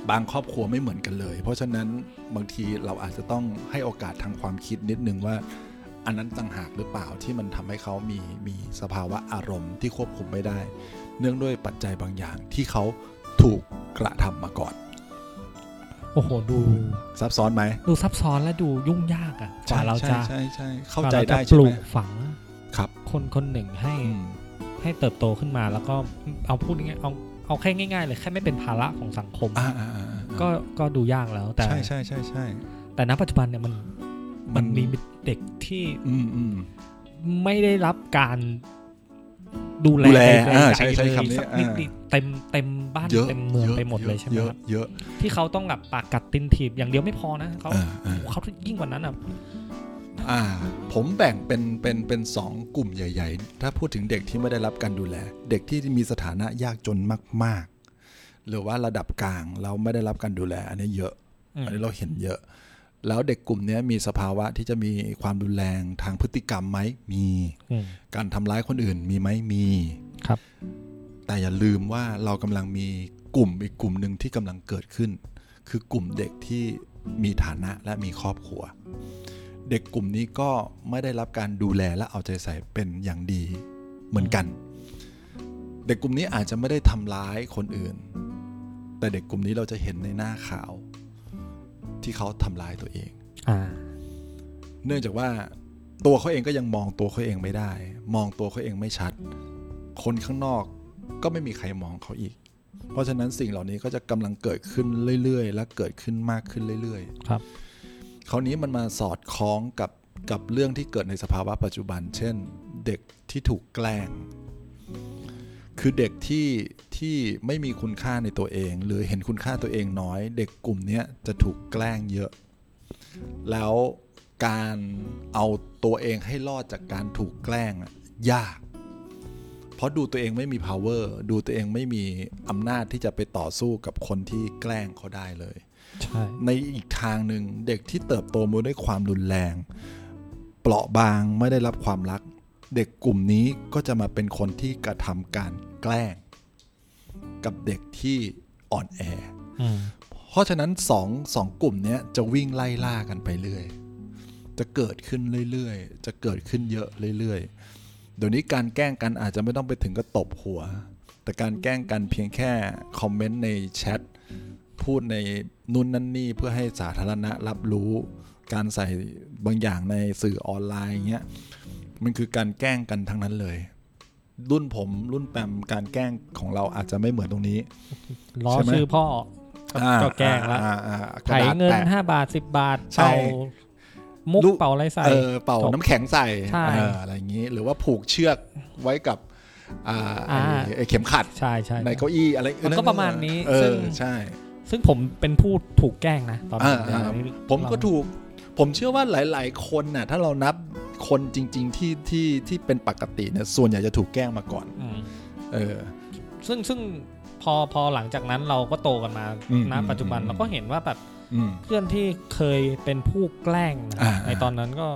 บางครอบครัวไม่เหมือนกันเลย เพราะฉะนั้นบางทีเราอาจจะต้องให้โอกาสทางความคิดนิดนึงว่า อันนั้นต่างหากหรือเปล่าที่มันทำให้เขามีมีสภาวะอารมณ์ที่ควบคุมไม่ได้ เนื่องด้วยปัจจัยบางอย่างที่เขาถูกกระทำมาก่อน โอ้โห ดูซับซ้อนไหม ดูซับซ้อนและดูยุ่งยากอะกว่าเราจะใช่ใช่เข้ากว่ใจรได้จะใช่ปลูไหมกฝังครับ คนคนหนึ่งให้อืมให้เติบโตขึ้นมาแล้วก็เอาพูดง่ายๆเอาเอาแค่ง่าย ๆ เลยแค่ไม่เป็นภาระของสังคมอ่าอ่าอ่าอ่าก็ก็ดูยากแล้วแต่ใช่ใช่ใช่ใช่แต่ณปัจจุบันเนี่ยมัน มัมันนมีเด็กที่อืมอืมไม่ได้รับการดูแลดูแลใดๆอ่าใช่ใช่เลยคำนี้สักนิดอ่านิดเต็มเต็มบ้านเยอะเต็มเมืองยะไปหมดเลยใช่ไหมเยคอะรับเยอะที่เขาต้องแบบปากกัดตินถีบอย่างเดียวไม่พอนะเขาอ่าอ่าเขายิ่งกว่านั้นอะอ่า ผมแบ่งเป็นเป็นเป็นสองกลุ่มใหญ่ ๆ ถ้าพูดถึงเด็กที่ไม่ได้รับการดูแล เด็กที่มีสถานะยากจนมาก ๆ หรือว่าระดับกลางเราไม่ได้รับการดูแล อันนี้เยอะอืมอันนี้เราเห็นเยอะ แล้วเด็กกลุ่มเนี้ยมีสภาวะที่จะมีความรุนแรงทางพฤติกรรมไหมมีอืมการทำร้ายคนอื่นมีไหมมีครับ แต่อย่าลืมว่าเรากำลังมีกลุ่มอีกกลุ่มหนึ่งที่กำลังเกิดขึ้น คือกลุ่มเด็กที่มีฐานะและมีครอบครัว เด็กกลุ่มนี้ก็ไม่ได้รับการดูแลและเอาใจใส่เป็นอย่างดีเหมือนกัน เด็กกลุ่มนี้อาจจะไม่ได้ทำร้ายคนอื่น แต่เด็กกลุ่มนี้เราจะเห็นในหน้าข่าว ที่เขาทำร้ายตัวเองอ่าเนื่องจากว่าตัวเขาเองก็ยังมองตัวเขาเองไม่ได้ มองตัวเขาเองไม่ชัด คนข้างนอกก็ไม่มีใครมองเขาอีก เพราะฉะนั้นสิ่งเหล่านี้ก็จะกำลังเกิดขึ้นเรื่อยๆ และเกิดขึ้นมากขึ้นเรื่อยครับๆคราวนี้มันมาสอดคล้องกับกับเรื่องที่เกิดในสภาวะปัจจุบัน เช่น เด็กที่ถูกแกล้ง คือเด็กที่ที่ไม่มีคุณค่าในตัวเอง หรือเห็นคุณค่าตัวเองน้อย เด็กกลุ่มเนี้ยจะถูกแกล้งเยอะ แล้วการเอาตัวเองให้รอดจากการถูกแกล้งอะยาก เพราะดูตัวเองไม่มี power ดูตัวเองไม่มีอำนาจที่จะไปต่อสู้กับคนที่แกล้งเขาได้เลยใช่ในอีกทางหนึ่งเด็กที่เติบโตมาด้วยความรุนแรง เปราะบางไม่ได้รับความรัก เด็กกลุ่มนี้ก็จะมาเป็นคนที่กระทำการแกล้ง กับเด็กที่อ่อนแออืมเพราะฉะนั้นสองสองกลุ่มเนี้ยจะวิ่งไล่ล่ากันไปเรื่อย จะเกิดขึ้นเรื่อยๆ จะเกิดขึ้นเยอะเรื่อยๆ เดี๋ยวนี้การแกล้งกันอาจจะไม่ต้องไปถึงกับตบหัว แต่การแกล้งกันเพียงแค่คอมเมนต์ในแชทพูดในนู่นนั่นนี่เพื่อให้สาธารณะรับรู้ การใส่บางอย่างในสื่อออนไลน์อย่างเงี้ย มันคือการแกล้งกันทั้งนั้นเลย รุ่นผมรุ่นแปมการแกล้งของเราอาจจะไม่เหมือนตรงนี้ล้อใช่ไหมชื่อพ่อก็อ่าก็แกล้งละอ่าอ่าอ่ากไถระดาษเงินแปะห้าบาทสิบบาทใช่เป่ามุกลูกเป่าอะไรใส่เออเป่าจบน้ำแข็งใส่ใช่เอออะไรอย่างนี้ หรือว่าผูกเชือกไว้กับอ่าไอ้อ่าไอ้เข็มขัดใช่ใช่ในเก้าอี้อะไรมันก็ประมาณนี้เอซึ่องใช่ ซึ่งผมเป็นผู้ถูกแกล้งนะตอนนั้นอ่าเดี๋ยวนี้ผมก็เราถูก ผมเชื่อว่าหลาย ๆ คนน่ะ ถ้าเรานับ คนจริง ๆ ที่ที่ที่เป็นปกติเนี่ยส่วนใหญ่จะถูกแกล้งมาก่อนอืมเออซึ่งซึ่งพอพอหลังจากนั้นเราก็โตกันมาอืมณปัจจุบันอืมเราก็เห็นว่าแบบอืมเพื่อนที่เคยเป็นผู้แกล้งนะอ่าในตอนนั้นก็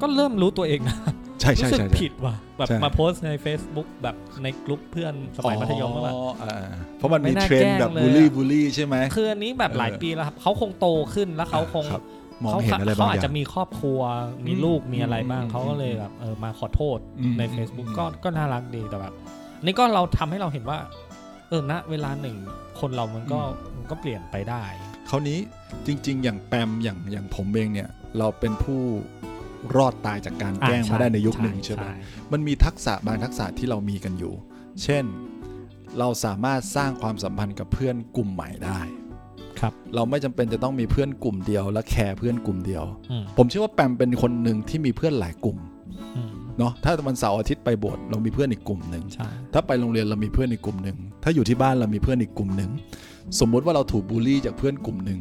ก็เริ่มรู้ตัวเองนะใช่ใช่รู้สึกใช่ใช่ผิดว่ะแบบใช่มาโพสต์ใน Facebook แบบในกลุ่มเพื่อนสมัยมัธยมว่าแบบอ๋ออ่าเพราะมันไม่มีน่าเทรนด์แบบแกล้งเลยบูลลี่อะบูลลี่ใช่ไหมคืออันนี้แบบหลายเออปีแล้วครับเขาคงโตขึ้นแล้วเขาคงครับ มองเขาเห็นอะไรเขาบางอาจอย่าจะงมีครอบครัวมีอืมลูกมีอะไรบ้างอืมเขาก็เลยแบบเออมาขอโทษอืมในอืม Facebook อืมก็ก็น่ารักดีแต่แบบนี่ก็เราทำให้เราเห็นว่า เออณเวลาหนึ่งคนเรามันก็มันก็เปลี่ยนไปได้คราวนี้จริง ๆ อย่างแปมอย่างอย่างผมเองเนี่ย เราเป็นผู้รอดตายจากการแกล้งอะมาได้ในยุคหนึ่งใช่ใช่ไหมใช่มันมีทักษะบางทักษะที่เรามีกันอยู่ เช่น เราสามารถสร้างความสัมพันธ์กับเพื่อนกลุ่มใหม่ได้ ครับเราไม่จำเป็นจะต้องมีเพื่อนกลุ่มเดียว และแคร์เพื่อนกลุ่มเดียวอืมผมเชื่อว่าแปมเป็นคนหนึ่งที่มีเพื่อนหลายกลุ่มอืมเนาะถ้าวันเสาร์อาทิตย์ไปโบสถ์เรามีเพื่อนอีกกลุ่มหนึ่งใช่ถ้าไปโรงเรียนเรามีเพื่อนอีกกลุ่มหนึ่งถ้าอยู่ที่บ้านเรามีเพื่อนอีกกลุ่มหนึ่งสมมุติว่าเราถูกบูลลี่จากเพื่อนกลุ่มหนึ่ง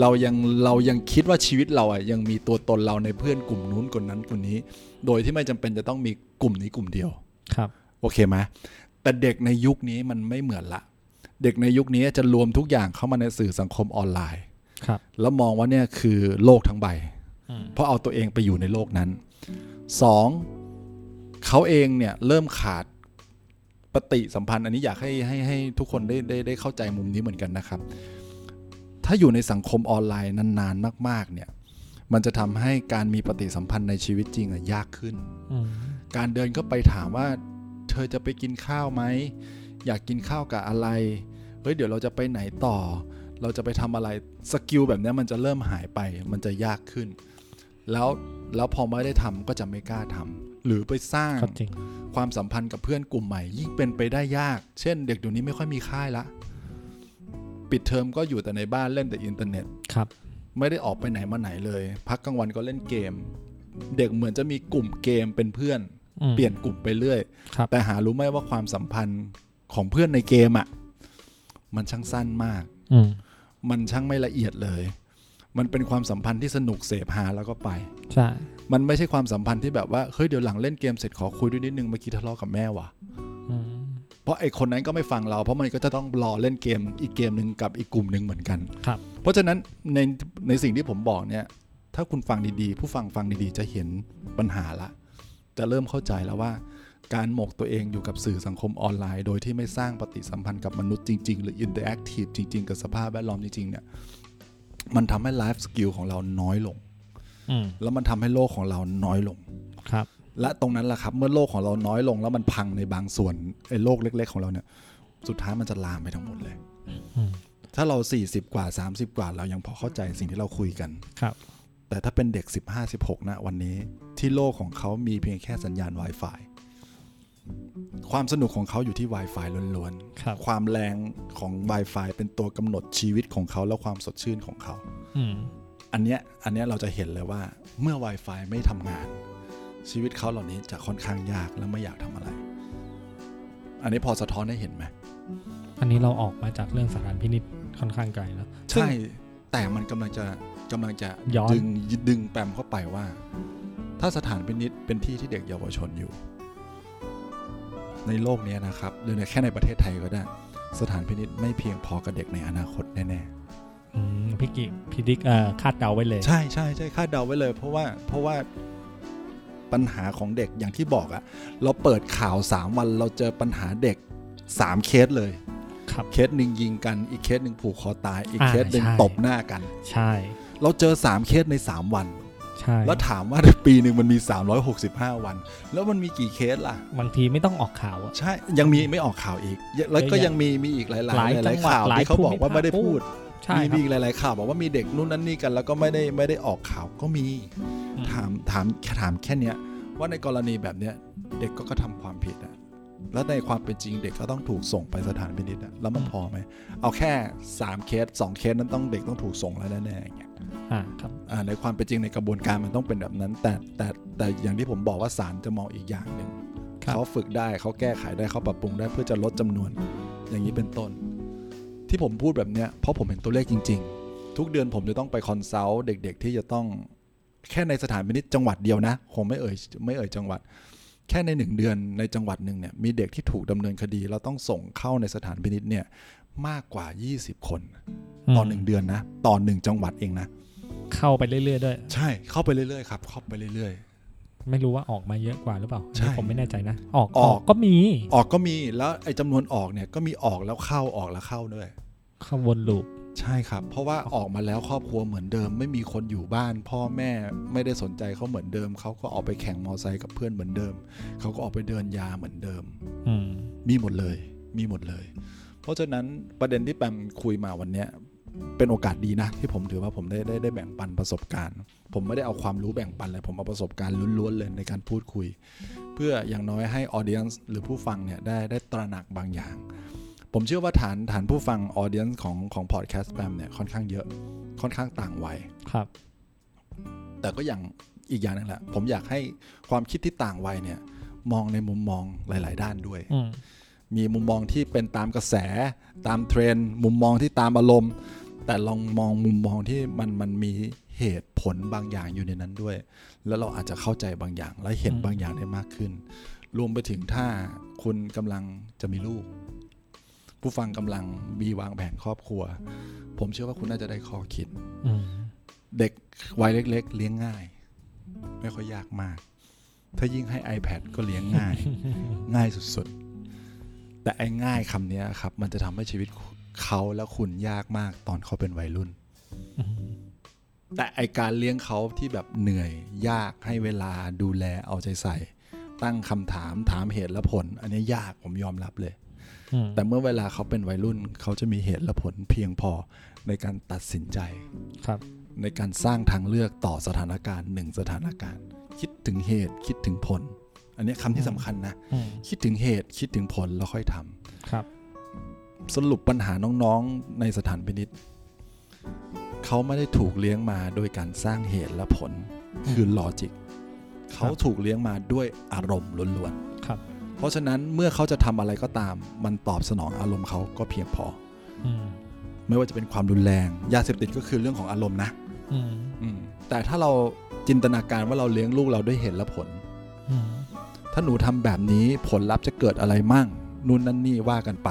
เรายังเรายังคิดว่าชีวิตเราอะยังมีตัวตนเราในเพื่อนกลุ่มนู้นคนนั้นคนนี้ โดยที่ไม่จำเป็นจะต้องมีกลุ่มนี้กลุ่มเดียวครับ โอเคไหมแต่เด็กในยุคนี้มันไม่เหมือนละ เด็กในยุคนี้จะรวมทุกอย่างเข้ามาในสื่อสังคมออนไลน์ครับ แล้วมองว่าเนี่ยคือโลกทั้งใบอืมเพราะเอาตัวเองไปอยู่ในโลกนั้นสองเขาเองเนี่ยเริ่มขาดปฏิสัมพันธ์ อันนี้อยากให้ให้ให้ทุกคนได้ได้ได้เข้าใจมุมนี้เหมือนกันนะครับ ถ้าอยู่ในสังคมออนไลน์นานๆมาก ๆ เนี่ย มันจะทำให้การมีปฏิสัมพันธ์ในชีวิตจริงอะยากขึ้นอืมการเดินก็ไปถามว่า เธอจะไปกินข้าวไหม อยากกินข้าวกับอะไร เฮ้ยเดี๋ยวเราจะไปไหนต่อ เราจะไปทำอะไร skill แบบเนี้ยมันจะเริ่มหายไปมันจะยากขึ้น แล้วแล้วพอไม่ได้ทำก็จะไม่กล้าทำหรือไปสร้างก็จริงความสัมพันธ์กับเพื่อนกลุ่มใหม่ ยิ่งเป็นไปได้ยาก เช่น เด็กเดี๋ยวนี้ไม่ค่อยมีค่ายละปิดเทอมก็อยู่แต่ในบ้านเล่นแต่อินเทอร์เน็ตครับ ไม่ได้ออกไปไหนมาไหนเลย พักกลางวันก็เล่นเกม เด็กเหมือนจะมีกลุ่มเกมเป็นเพื่อนอืมเปลี่ยนกลุ่มไปเรื่อยครับแต่หารู้ไหมว่าความสัมพันธ์ของเพื่อนในเกมอะ่ะ มันช่างสั้นมากอืมมันช่างไม่ละเอียดเลย มันเป็นความสัมพันธ์ที่สนุกเสพหาแล้วก็ไป ใช่ มันไม่ใช่ความสัมพันธ์ที่แบบว่าเฮ้ยเดี๋ยวหลังเล่นเกมเสร็จขอคุยด้วยนิดนึงเมื่อกี้ทะเลาะกับแม่ว่ะอืมเพราะไอ้คนนั้นก็ไม่ฟังเรา เพราะมันก็จะต้องรอเล่นเกมอีกเกมหนึ่งกับอีกกลุ่มหนึ่งเหมือนกันครับ เพราะฉะนั้นในในสิ่งที่ผมบอกเนี่ย ถ้าคุณฟังดีๆ ผู้ฟังฟังดีๆ จะเห็นปัญหาละ จะเริ่มเข้าใจแล้วว่า การหมกตัวเองอยู่กับสื่อสังคมออนไลน์ โดยที่ไม่สร้างปฏิสัมพันธ์กับมนุษย์จริง ๆ หรือ interactive จริง ๆ กับสภาพแวดล้อมจริง ๆ เนี่ย มันทำให้ life skill ของเราน้อยลงอืมแล้วมันทำให้โลกของเราน้อยลงครับ และตรงนั้นแหละครับเมื่อโลกของเราน้อยลง แล้วมันพังในบางส่วนไอ้โลกเล็ก ๆ ของเราเนี่ย สุดท้ายมันจะลามไปทั้งหมดเลยอืมถ้าเรา 40 กว่า 30 กว่า เรายังพอเข้าใจสิ่งที่เราคุยกันครับ แต่ถ้าเป็นเด็ก 15 16นะวันนี้ที่โลกของเขามีเพียงแค่สัญญาณ Wi-Fi ความสนุกของเขาอยู่ที่ Wi-Fi ล้วนครับๆความแรงของ Wi-Fi เป็นตัวกำหนดชีวิตของเขาและความสดชื่นของเขาอืมอันเนี้ยอันเนี้ยเราจะเห็นเลยว่าเมื่อ Wi-Fi ไม่ทำงาน ชีวิตเขาเหล่านี้จะค่อนข้างยากและไม่อยากทำอะไร อันนี้พอสะท้อนให้เห็นไหม อันนี้เราออกมาจากเรื่องสถานพินิษค่อนข้างไกลแล้วใช่แต่มันกำลังจะกำลังจะย้อนดึงดึงแปมเข้าไปว่า ถ้าสถานพินิษเป็นที่ที่เด็กเยาวชนอยู่ ในโลกเนี้ยนะครับหรือในแค่ในประเทศไทยก็ได้ สถานพินิษไม่เพียงพอกับเด็กในอนาคตแน่อืมพี่กิพี่ดิกเอ่อคาดเดาไว้เลยๆใช่ใช่ใช่คาดเดาไว้เลย เพราะว่าเพราะว่าปัญหาของเด็กอย่างที่บอกอะเราเปิดข่าว 3 วันเราเจอปัญหาเด็ก 3 เคสเลยครับเคสหนึ่งยิงกันอีกเคสหนึ่งผูกคอตาย อีกอ่าเคสหนึ่งใช่ตบหน้ากัน ใช่ เราเจอ 3 เคสใน 3 วัน ใช่แล้วถามว่าในปีหนึ่งมันมี 365 วัน แล้วมันมีกี่เคสล่ะ บางทีไม่ต้องออกข่าวอะใช่ ยังมีไม่ออกข่าวอีก แล้วก็ยังมีมีอีกหลายๆหลายหลายจังหวัดข่าวหลายที่เขาบอกว่าภูมิภาคไม่ได้พูดใช่มีครัมีอีกหลายๆข่าวบอกว่ามีเด็กนู่นนั่นนี่กันแล้วก็ไม่ได้ไม่ได้ออกข่าวก็มีอืมถามถามแค่ถามแค่เนี้ย ว่าในกรณีแบบเนี้ยเด็กก็กระทำความผิดอะแล้วในความเป็นจริงเด็กก็ต้องถูกส่งไปสถานพินิจอะแล้วมันพอไหมเอาแค่ 3 เคส2เคสนั้นต้องเด็กต้องถูกส่งแล้วแน่ๆอย่างเงี้ย อ่าครับอ่าในความเป็นจริงในกระบวนการมันต้องเป็นแบบนั้น แต่แต่แต่อย่างที่ผมบอกว่าศาลจะมองอีกอย่างหนึ่งครับเขาฝึกได้เขาแก้ไขได้เขาปรับปรุงได้เพื่อจะลดจำนวน อย่างนี้เป็นต้น ที่ผมพูดแบบเนี้ยเพราะผมเห็นตัวเลขจริง ๆ ทุกเดือนผมจะต้องไป consult เด็ก ๆ ที่จะต้องแค่ในสถานพินิจจังหวัดเดียวนะผมไม่เอ่ยไม่เอ่ยจังหวัด แค่ในหนึ่งเดือนในจังหวัดหนึ่งเนี่ยมีเด็กที่ถูกดำเนินคดี แล้วต้องส่งเข้าในสถานพินิจเนี่ยมากกว่า 20 คน ต่อหนึ่งเดือนนะต่อหนึ่งจังหวัดเองนะ เข้าไปเรื่อยๆด้วย ใช่เข้าไปเรื่อยๆครับเข้าไปเรื่อยไม่รู้ว่าออกมาเยอะกว่าหรือเปล่าใช่อันนี้ผมไม่แน่ใจนะ ออกออออกกก็มีๆออกก็มีแล้วไอ้จำนวนออกเนี่ยก็มีออกแล้วเข้าออกแล้วเข้าด้วยเข้าวนลูป ใช่ครับ เพราะว่าออกมาแล้วครอบครัวเหมือนเดิม ไม่มีคนอยู่บ้าน พ่อแม่ไม่ได้สนใจเขาเหมือนเดิม เขาก็ออกไปแข่งมอไซค์กับเพื่อนเหมือนเดิม เขาก็ออกไปเดินยาเหมือนเดิมอืมมีหมดเลย มีหมดเลย เพราะฉะนั้นประเด็นที่แปมคุยมาวันเนี้ยเป็นโอกาสดีนะ ที่ผมถือว่าผมได้ได้ได้แบ่งปันประสบการณ์ ผมไม่ได้เอาความรู้แบ่งปันเลย ผมเอาประสบการณ์ล้วนๆเลยในการพูดคุย เพื่ออย่างน้อยให้ออเดียนส์หรือผู้ฟังเนี่ยได้ได้ตระหนักบางอย่าง ผมเชื่อว่าฐานฐานผู้ฟัง audience ของของพอดแคสต์แปมเนี่ยค่อนข้างเยอะค่อนข้างต่างวัยครับ แต่ก็อย่างอีกอย่างหนึ่งแหละผมอยากให้ความคิดที่ต่างวัยเนี่ย มองในมุมมองหลาย ๆ ด้านด้วยอืมมีมุมมองที่เป็นตามกระแสตามเทรนด์มุมมองที่ตามอารมณ์ แต่ลองมองมุมมองที่มันมันมีเหตุผลบางอย่างอยู่ในนั้นด้วย แล้วเราอาจจะเข้าใจบางอย่างและเห็นบางอย่างได้มากขึ้น รวมไปถึงถ้าคุณกำลังจะมีลูก ผู้ฟังกำลังมีวางแผนครอบครัว ผมเชื่อว่าคุณน่าจะได้ข้อคิดอืมเด็กวัยเล็ก ๆ เลี้ยงง่าย ไม่ค่อยยากมาก ถ้ายิ่งให้ iPad ก็เลี้ยงง่าย ง่ายสุดๆ แต่ไอ้ง่ายคำเนี้ยครับ มันจะทำให้ชีวิตเขาและคุณยากมากตอนเขาเป็นวัยรุ่นอืมแต่ไอการเลี้ยงเขาที่แบบเหนื่อยยากให้เวลาดูแลเอาใจใส่ ตั้งคำถามถามเหตุและผล อันนี้ยากผมยอมรับเลยอืม แต่เมื่อเวลาเขาเป็นวัยรุ่น เขาจะมีเหตุและผลเพียงพอในการตัดสินใจครับ ในการสร้างทางเลือกต่อสถานการณ์หนึ่งสถานการณ์ คิดถึงเหตุคิดถึงผล อันนี้คำที่สำคัญนะอืมคิดถึงเหตุคิดถึงผลแล้วค่อยทำครับ สรุปปัญหาน้องๆในสถานพินิษเขาไม่ได้ถูกเลี้ยงมาโดยการสร้างเหตุและผลคือลอจิกเขาถูกเลี้ยงมาด้วยอารมณ์ล้วนครับๆ เพราะฉะนั้นเมื่อเขาจะทำอะไรก็ตาม มันตอบสนองอารมณ์เขาก็เพียงพออืมไม่ว่าจะเป็นความรุนแรง ยาเสพติดก็คือเรื่องของอารมณ์นะอืมอืมแต่ถ้าเราจินตนาการว่าเราเลี้ยงลูกเราด้วยเหตุและผลอืมถ้าหนูทำแบบนี้ผลลัพธ์จะเกิดอะไรมั่งนู่นนั่นนี่ว่ากันไป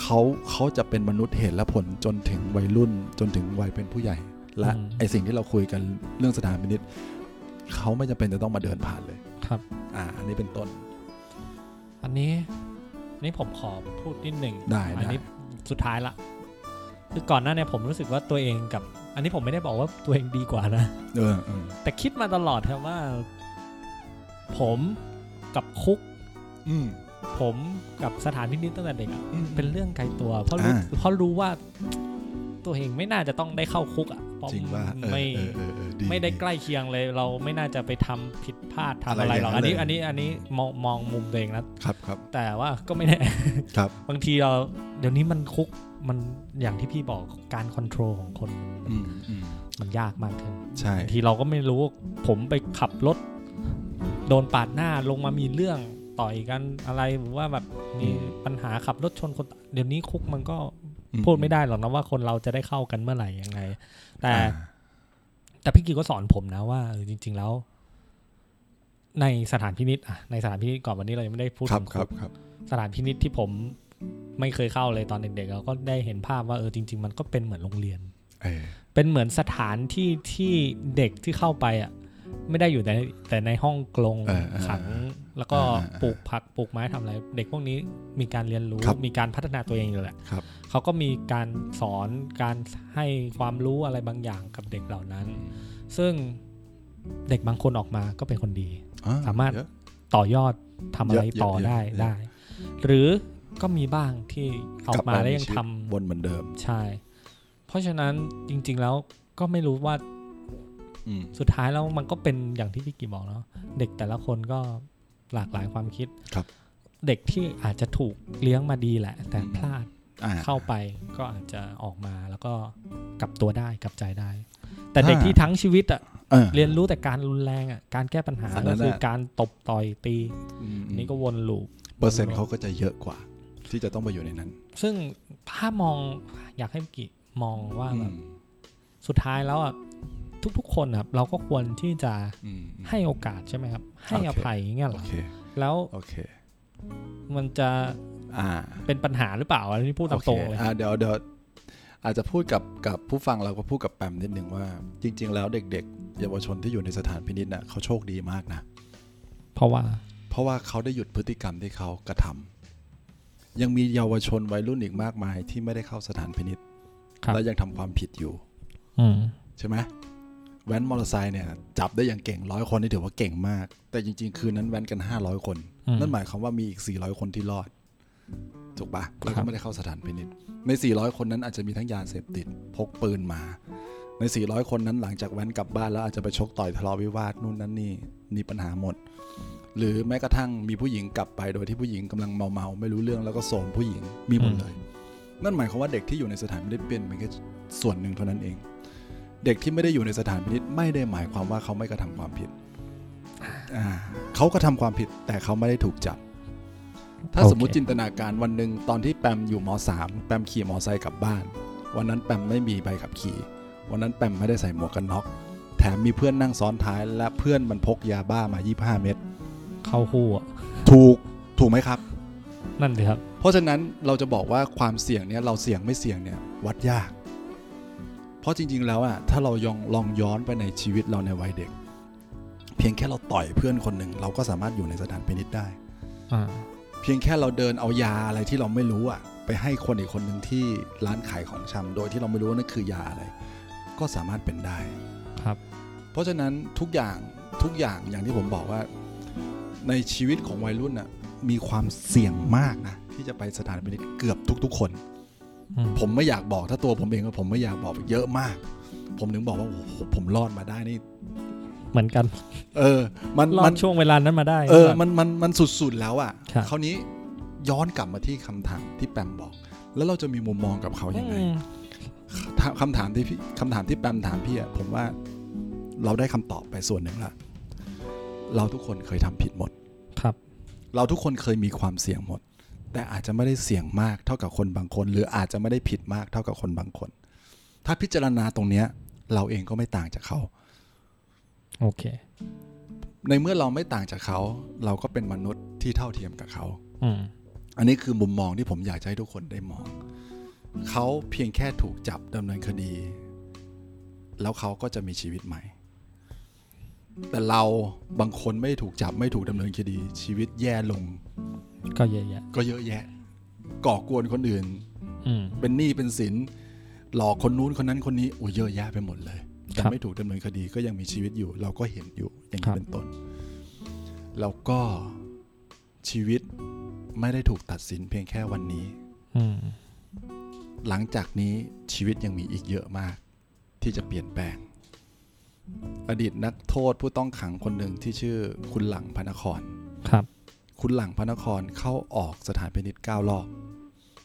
เขาเขาจะเป็นมนุษย์เหตุและผลจนถึงวัยรุ่น จนถึงวัยเป็นผู้ใหญ่ และอืมไอสิ่งที่เราคุยกันเรื่องสถานพินิษเขาไม่จำเป็นจะต้องมาเดินผ่านเลยครับ อ่า อันนี้เป็นต้น อันนี้อันนี้ผมขอพูดนิดหนึ่งได้อันี้ได้สุดท้ายละ คือก่อนหน้าเนี่ยผมรู้สึกว่าตัวเองกับ อันนี้ผมไม่ได้บอกว่าตัวเองดีกว่านะเออเออแต่คิดมาตลอดครับว่า ผมกับคุก อืมผมกับสถานพินิจตั้งแต่เด็กอะอืมเป็นเรื่องไกลตัว เพราะรู้อ่าเพราะรู้ว่า ตัวเองไม่น่าจะต้องได้เข้าคุกอะเพราะจริงว่าเออไม่ เออเออเออไม่ได้ใกล้เคียงเลย เราไม่น่าจะไปทำผิดพลาดทำอะไรอะไรหรอกอย่างนั้อันนนี้เลยอันนี้อันนี้มองมองมุมตัวเองนะครับครับ แต่ว่าก็ไม่แน่ครับ บางทีเราเดี๋ยวนี้มันคุกมันอย่างที่พี่บอกการคอนโทรลของคนมันอืมอืมมันยากมากขึ้นใช่บางทีเราก็ไม่รู้ผมไปขับรถ โดนปาดหน้าลงมามีเรื่องต่อยกันอะไรหรือว่าแบบมีปัญหาขับรถชนคน เดี๋ยวนี้คุกมันก็อืพูดไม่ได้หรอกนะว่าคนเราจะได้เข้ากันเมื่อไหร่ยังไง แต่อ่า แต่พี่กีก็สอนผมนะว่าเออจริง ๆแล้ว ในสถานพินิษอะในสถานพินิษก่อนวันนี้เรายังไม่ได้พูดครับถึงครับคุกครับ สถานพินิษที่ผมไม่เคยเข้าเลยตอนเด็กๆเราก็ได้เห็นภาพว่าเออจริง ๆ มันก็เป็นเหมือนโรงเรียนเออเป็นเหมือนสถานที่ที่เด็กที่เข้าไปอะไม่ได้อยู่แต่แต่ในห้องกลงเออเออขัง แล้วก็เออเออปลูกผักปลูกไม้ทำอะไร เด็กพวกนี้มีการเรียนรู้ครับมีการพัฒนาตัวเองอยู่แหละครับ เขาก็มีการสอนการให้ความรู้อะไรบางอย่างกับเด็กเหล่านั้น ซึ่งเด็กบางคนออกมาก็เป็นคนดีอ่สามารถเยอะต่อยอดทำอะไรเยอะต่อเยอะได้เยอะได้ หรือก็มีบ้างที่ออกมาแล้วยังชีวิทตวนเหมือนเดิมำใช่ เพราะฉะนั้นจริง ๆแล้วก็ไม่รู้ว่าอืมสุดท้ายแล้วมันก็เป็นอย่างที่พี่กีบอกเนาะเด็กแต่ละคนก็หลากหลายความคิดครับ เด็กที่อาจจะถูกเลี้ยงมาดีแหละ แต่อืมพลาดอ่า เข้าไปก็อาจจะออกมาแล้วก็กลับตัวได้กลับใจได้ แต่เด็กอ่าที่ทั้งชีวิตอะเออเรียนรู้แต่การรุนแรงอะการแก้ปัญหาอันนั้ก็นคือน่ะการตบต่อยตีอืมอันนี้ก็วนลูปเปอร์เซ็นต์เขาก็จะเยอะกว่า ที่จะต้องไปอยู่ในนั้น ซึ่งถ้ามองอยากให้พี่กิมองว่าแบบอืมสุดท้ายแล้วอะทุกๆ คนอะเราก็ควรที่จะอืมให้โอกาสใช่ไหมครับ ให้โออเคภัยอย่างเงี้ยเหรโออเคแล้วโอเคมันจะอ่า เป็นปัญหาหรือเปล่าอันนี้พูดตามตรงเลยโอคอ่าเดี๋ยวเดี๋ยวอาจจะพูดกับกับผู้ฟังเราก็พูดกับแปมนิดหนึ่งว่า จริง ๆ แล้วเด็ก ๆ เยาวชนที่อยู่ในสถานพินิจน่ะเขาโชคดีมากนะ เพราะว่า เพราะว่าเขาได้หยุดพฤติกรรมที่เขากระทำยังมีเยาวชนวัยรุ่นอีกมากมายที่ไม่ได้เข้าสถานพินิจครับและยังทำความผิดอยู่ อืมใช่ไหมแว้นมอเตอร์ไซค์เนี่ยจับได้อย่างเก่งร้อยคนนี่ถือว่าเก่งมาก แต่จริง ๆ คืนนั้นแว้นกัน500คนอืมนั่นหมายความว่ามีอีก400คนที่รอด ถูกปะแล้วครัก็บไม่ได้เข้าสถานพินิจใน 400 คนนั้นอาจจะมีทั้งยาเสพติดพกปืนมา ใน 400 คนนั้นหลังจากแว้นกลับบ้านแล้วอาจจะไปชกต่อยทะเลาะวิวาทนู่นนั่นนี่มีปัญหาหมด หรือแม้กระทั่งมีผู้หญิงกลับไปโดยที่ผู้หญิงกำลังเมาๆไม่รู้เรื่องแล้วก็โสมผู้หญิงมีหมดเลย นั่นหมายความว่าเด็กที่อยู่ในสถานพินิจเป็นเพียงแค่ส่วนหนึ่งเท่านั้นเอง เด็กที่ไม่ได้อยู่ในสถานพินิจไม่ได้หมายความว่าเขาไม่กระทำความผิดอ่าเขาก็ทำความผิดแต่เขาไม่ได้ถูกจับ ถ้าโอเคสมมุติจินตนาการวันหนึ่งตอนที่แปมอยู่มสามแปมขี่มอไซค์กลับบ้าน วันนั้นแปมไม่มีใบขับขี่ วันนั้นแปมไม่ได้ใส่หมวกกันน็อก แถมมีเพื่อนนั่งซ้อนท้าย และเพื่อนมันพกยาบ้ามา 25 เม็ดเข้าคู่อะถูกถูกไหมครับ นั่นสิครับ เพราะฉะนั้นเราจะบอกว่าความเสี่ยงเนี่ยเราเสี่ยงไม่เสี่ยงเนี่ยวัดยาก เพราะจริง ๆ แล้วอะถ้าเรายองลองย้อนไปในชีวิตเราในวัยเด็ก เพียงแค่เราต่อยเพื่อนคนหนึ่งเราก็สามารถอยู่ในสถานพินิจได้อ่าเพียงแค่เราเดินเอายาอะไรที่เราไม่รู้อะไปให้คนอีกคนหนึ่งที่ร้านขายของชำโดยที่เราไม่รู้ว่านั่นคือยาอะไร ก็สามารถเป็นได้ครับ เพราะฉะนั้นทุกอย่างทุกอย่างอย่างที่ผมบอกว่า ในชีวิตของวัยรุ่นน่ะมีความเสี่ยงมากนะที่จะไปสถานพินิจเกือบทุก ๆ คนอืมผมไม่อยากบอกถ้าตัวผมเองก็ผมไม่อยากบอกเยอะมาก ผมถึงบอกว่าโอ้โหผมรอดมาได้นี่ เหมือนกัน เออ มันรอมัดนช่วงเวลานั้นมาได้ เออแบบมันมันมันสุดๆแล้วอะครับคราวนี้ย้อนกลับมาที่คำถามที่แปมบอก แล้วเราจะมีมุมมองกับเขายังไงอืมถามคำถามที่พี่คำถามที่แปมถามพี่อะผมว่าเราได้คำตอบไปส่วนหนึ่งละเราทุกคนเคยทำผิดหมดครับ เราทุกคนเคยมีความเสี่ยงหมด แต่อาจจะไม่ได้เสี่ยงมากเท่ากับคนบางคน หรืออาจจะไม่ได้ผิดมากเท่ากับคนบางคน ถ้าพิจารณาตรงเนี้ย เราเองก็ไม่ต่างจากเขา โอเค ในเมื่อเราไม่ต่างจากเขา เราก็เป็นมนุษย์ที่เท่าเทียมกับเขาอืมอันนี้คือมุมมองที่ผมอยากจะให้ทุกคนได้มอง เขาเพียงแค่ถูกจับดำเนินคดี แล้วเขาก็จะมีชีวิตใหม่ แต่เราบางคนไม่ถูกจับไม่ถูกดำเนินคดี ชีวิตแย่ลง ก็เยอะแยะ ก็เยอะแยะ ก่อกวนคนอื่นอืมเป็นหนี้เป็นสินหลอกคนนู้นคนนั้นคนนี้โอ้เยอะแยะไปหมดเลย แต่ครับไม่ถูกดำเนินคดีก็ยังมีชีวิตอยู่ เราก็เห็นอยู่อย่างครันี้บเป็นต้น แล้วก็ชีวิตไม่ได้ถูกตัดสินเพียงแค่วันนี้อืมหลังจากนี้ชีวิตยังมีอีกเยอะมาก ที่จะเปลี่ยนแปลง อดีตนักโทษผู้ต้องขังคนหนึ่งที่ชื่อคุณหลังพระนครครับ คุณหลังพระนครเข้าออกสถานพินิจเก้ารอบ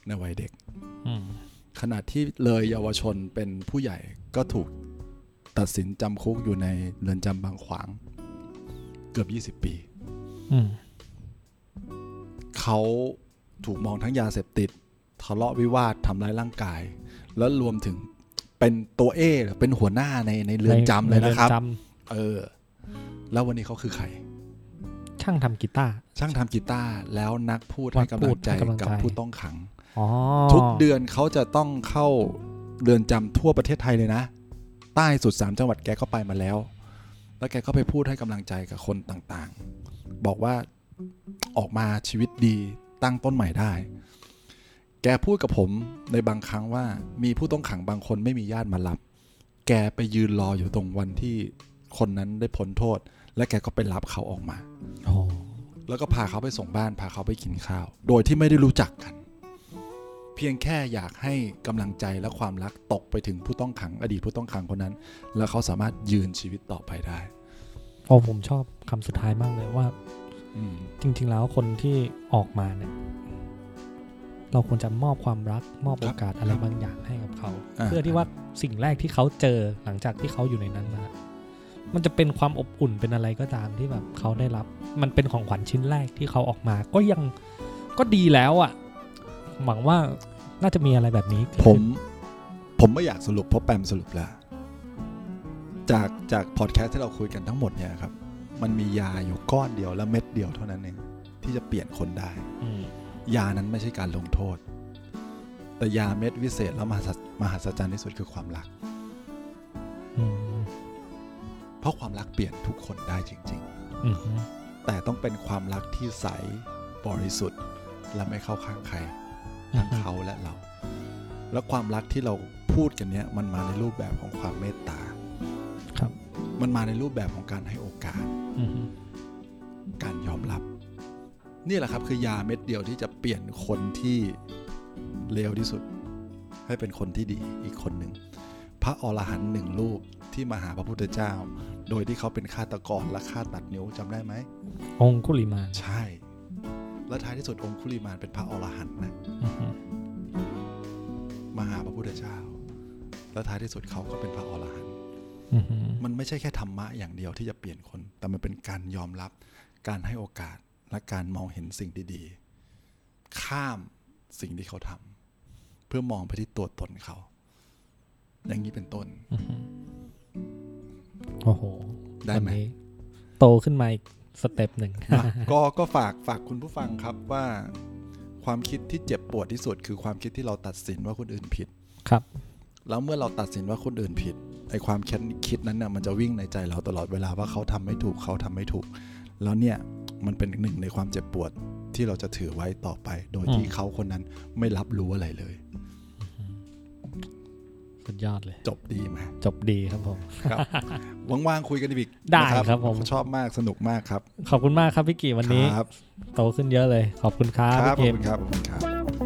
ในวัยเด็กอืมขณะที่เลยเยาวชนเป็นผู้ใหญ่ก็ถูก ตัดสินจำคุกอยู่ในเรือนจำบางขวาง เกือบ 20 ปีอืมเขาถูกมองทั้งยาเสพติดทะเลาะวิวาททำร้ายร่างกาย แล้วรวมถึงเป็นตัวเอหรือเป็นหัวหน้าในในเรือนจำเลยนะครับใเอนจเออ แล้ววันนี้เขาคือใครำช่างทำกีตาร์ช่างทำกีตาร์แล้วนักพูดนัให้กกำพูลัดงใจให้กำลังกับใจผู้ต้องขังอ๋อทุกเดือนเขาจะต้องเข้าเรือนจำทั่วประเทศไทยเลยนะ ใต้สุดสามจังหวัดแกก็ไปมาแล้ว แล้วแกก็ไปพูดให้กำลังใจกับคนต่างๆ บอกว่าออกมาชีวิตดีตั้งต้นใหม่ได้ แกพูดกับผมในบางครั้งว่ามีผู้ต้องขังบางคนไม่มีญาติมารับ แกไปยืนรออยู่ตรงวันที่คนนั้นได้พ้นโทษ และแกก็ไปรับเขาออกมาโอ้แล้วก็พาเขาไปส่งบ้านพาเขาไปกินข้าว โดยที่ไม่ได้รู้จักกันเพียงแค่อยากให้กำลังใจและความรักตกไปถึงผู้ต้องขังอดีตผู้ต้องขังคนนั้น แล้วเขาสามารถยืนชีวิตต่อไปได้โอ้ผมชอบคำสุดท้ายมากเลยว่าอืมจริง ๆ แล้วคนที่ออกมาเนี่ย เราควรจะมอบความรัก มอบโอกาสอะไรบางอย่างให้กับเขาาเพื่อที่ว่าสิ่งแรกที่เขาเจอหลังจากที่เขาอยู่ในนั้นมามันจะเป็นความอบอุ่นเป็นอะไรก็ตามที่แบบเขาได้รับ มันเป็นของขวัญชิ้นแรกที่เขาออกมา ก็ยังก็ดีแล้วอะ่ะ หวังว่า น่าจะมีอะไรแบบนี้เกิดผมขึ้นผมไม่อยากสรุปเพราะแปมสรุปแล้ว จากจากพอดแคสต์ที่เราคุยกันทั้งหมดเนี่ยครับ มันมียาอยู่ก้อนเดียวและเม็ดเดียวเท่านั้นเองที่จะเปลี่ยนคนได้อืมยานั้นไม่ใช่การลงโทษ แต่ยาเม็ดวิเศษแล้วมหัศมหัศจรรย์ที่สุดคือความรักอืมเพราะความรักเปลี่ยนทุกคนได้จริงอืมๆแต่ต้องเป็นความรักที่ใสบริสุทธิ์และไม่เข้าข้างใคร ทั้งเขาและเรา แล้วความรักที่เราพูดกันเนี้ยมันมาในรูปแบบของความเมตตาครับ มันมาในรูปแบบของการให้โอกาสอืมการยอมรับ นี่แหละครับคือยาเม็ดเดียวที่จะเปลี่ยนคนที่เลวที่สุด ให้เป็นคนที่ดีอีกคนหนึ่งพระอรหันต์หนึ่งรูปที่มาหาพระพุทธเจ้า โดยที่เขาเป็นฆาตกรและฆ่าตัดนิ้วจำได้ไหมองคุลิมานใช่ และท้ายที่สุดองคุลิมานเป็นพระอรหันต์นะอืมมาหาพระพุทธเจ้า และท้ายที่สุดเขาก็เป็นพระอรหันต์อืมมันไม่ใช่แค่ธรรมะอย่างเดียวที่จะเปลี่ยนคน แต่มันเป็นการยอมรับการให้โอกาสและการมองเห็นสิ่งดีๆ ข้ามสิ่งที่เขาทำเพื่อมองไปที่ตัวตนเขา อย่างนี้เป็นต้นอืมโอ้โห ได้ไหมวันนี้โตขึ้นมาอีก สเต็ปหนึ่งอะก็ก็ฝากฝากคุณผู้ฟังครับว่า ความคิดที่เจ็บปวดที่สุด คือความคิดที่เราตัดสินว่าคนอื่นผิดครับ แล้วเมื่อเราตัดสินว่าคนอื่นผิดไอความคิดคิดนั้นน่ะมันจะวิ่งในใจเราตลอดเวลาว่าเขาทำไม่ถูกเขาทำไม่ถูก แล้วเนี่ยมันเป็นหนึ่งในความเจ็บปวดที่เราจะถือไว้ต่อไป โดยที่อืมเขาคนนั้นไม่รับรู้อะไรเลย สุดยอดเลย จบดีไหมจบดีครับผมครับว่างๆคุยกันอีกได้นะครับผมชอบมากสนุกมากครับ ขอบคุณมากครับพี่กี่วันนี้ครับโตขึ้นเยอะเลย ขอบคุณครับครับขอบพี่เกมคุณครับขอบคุณครับ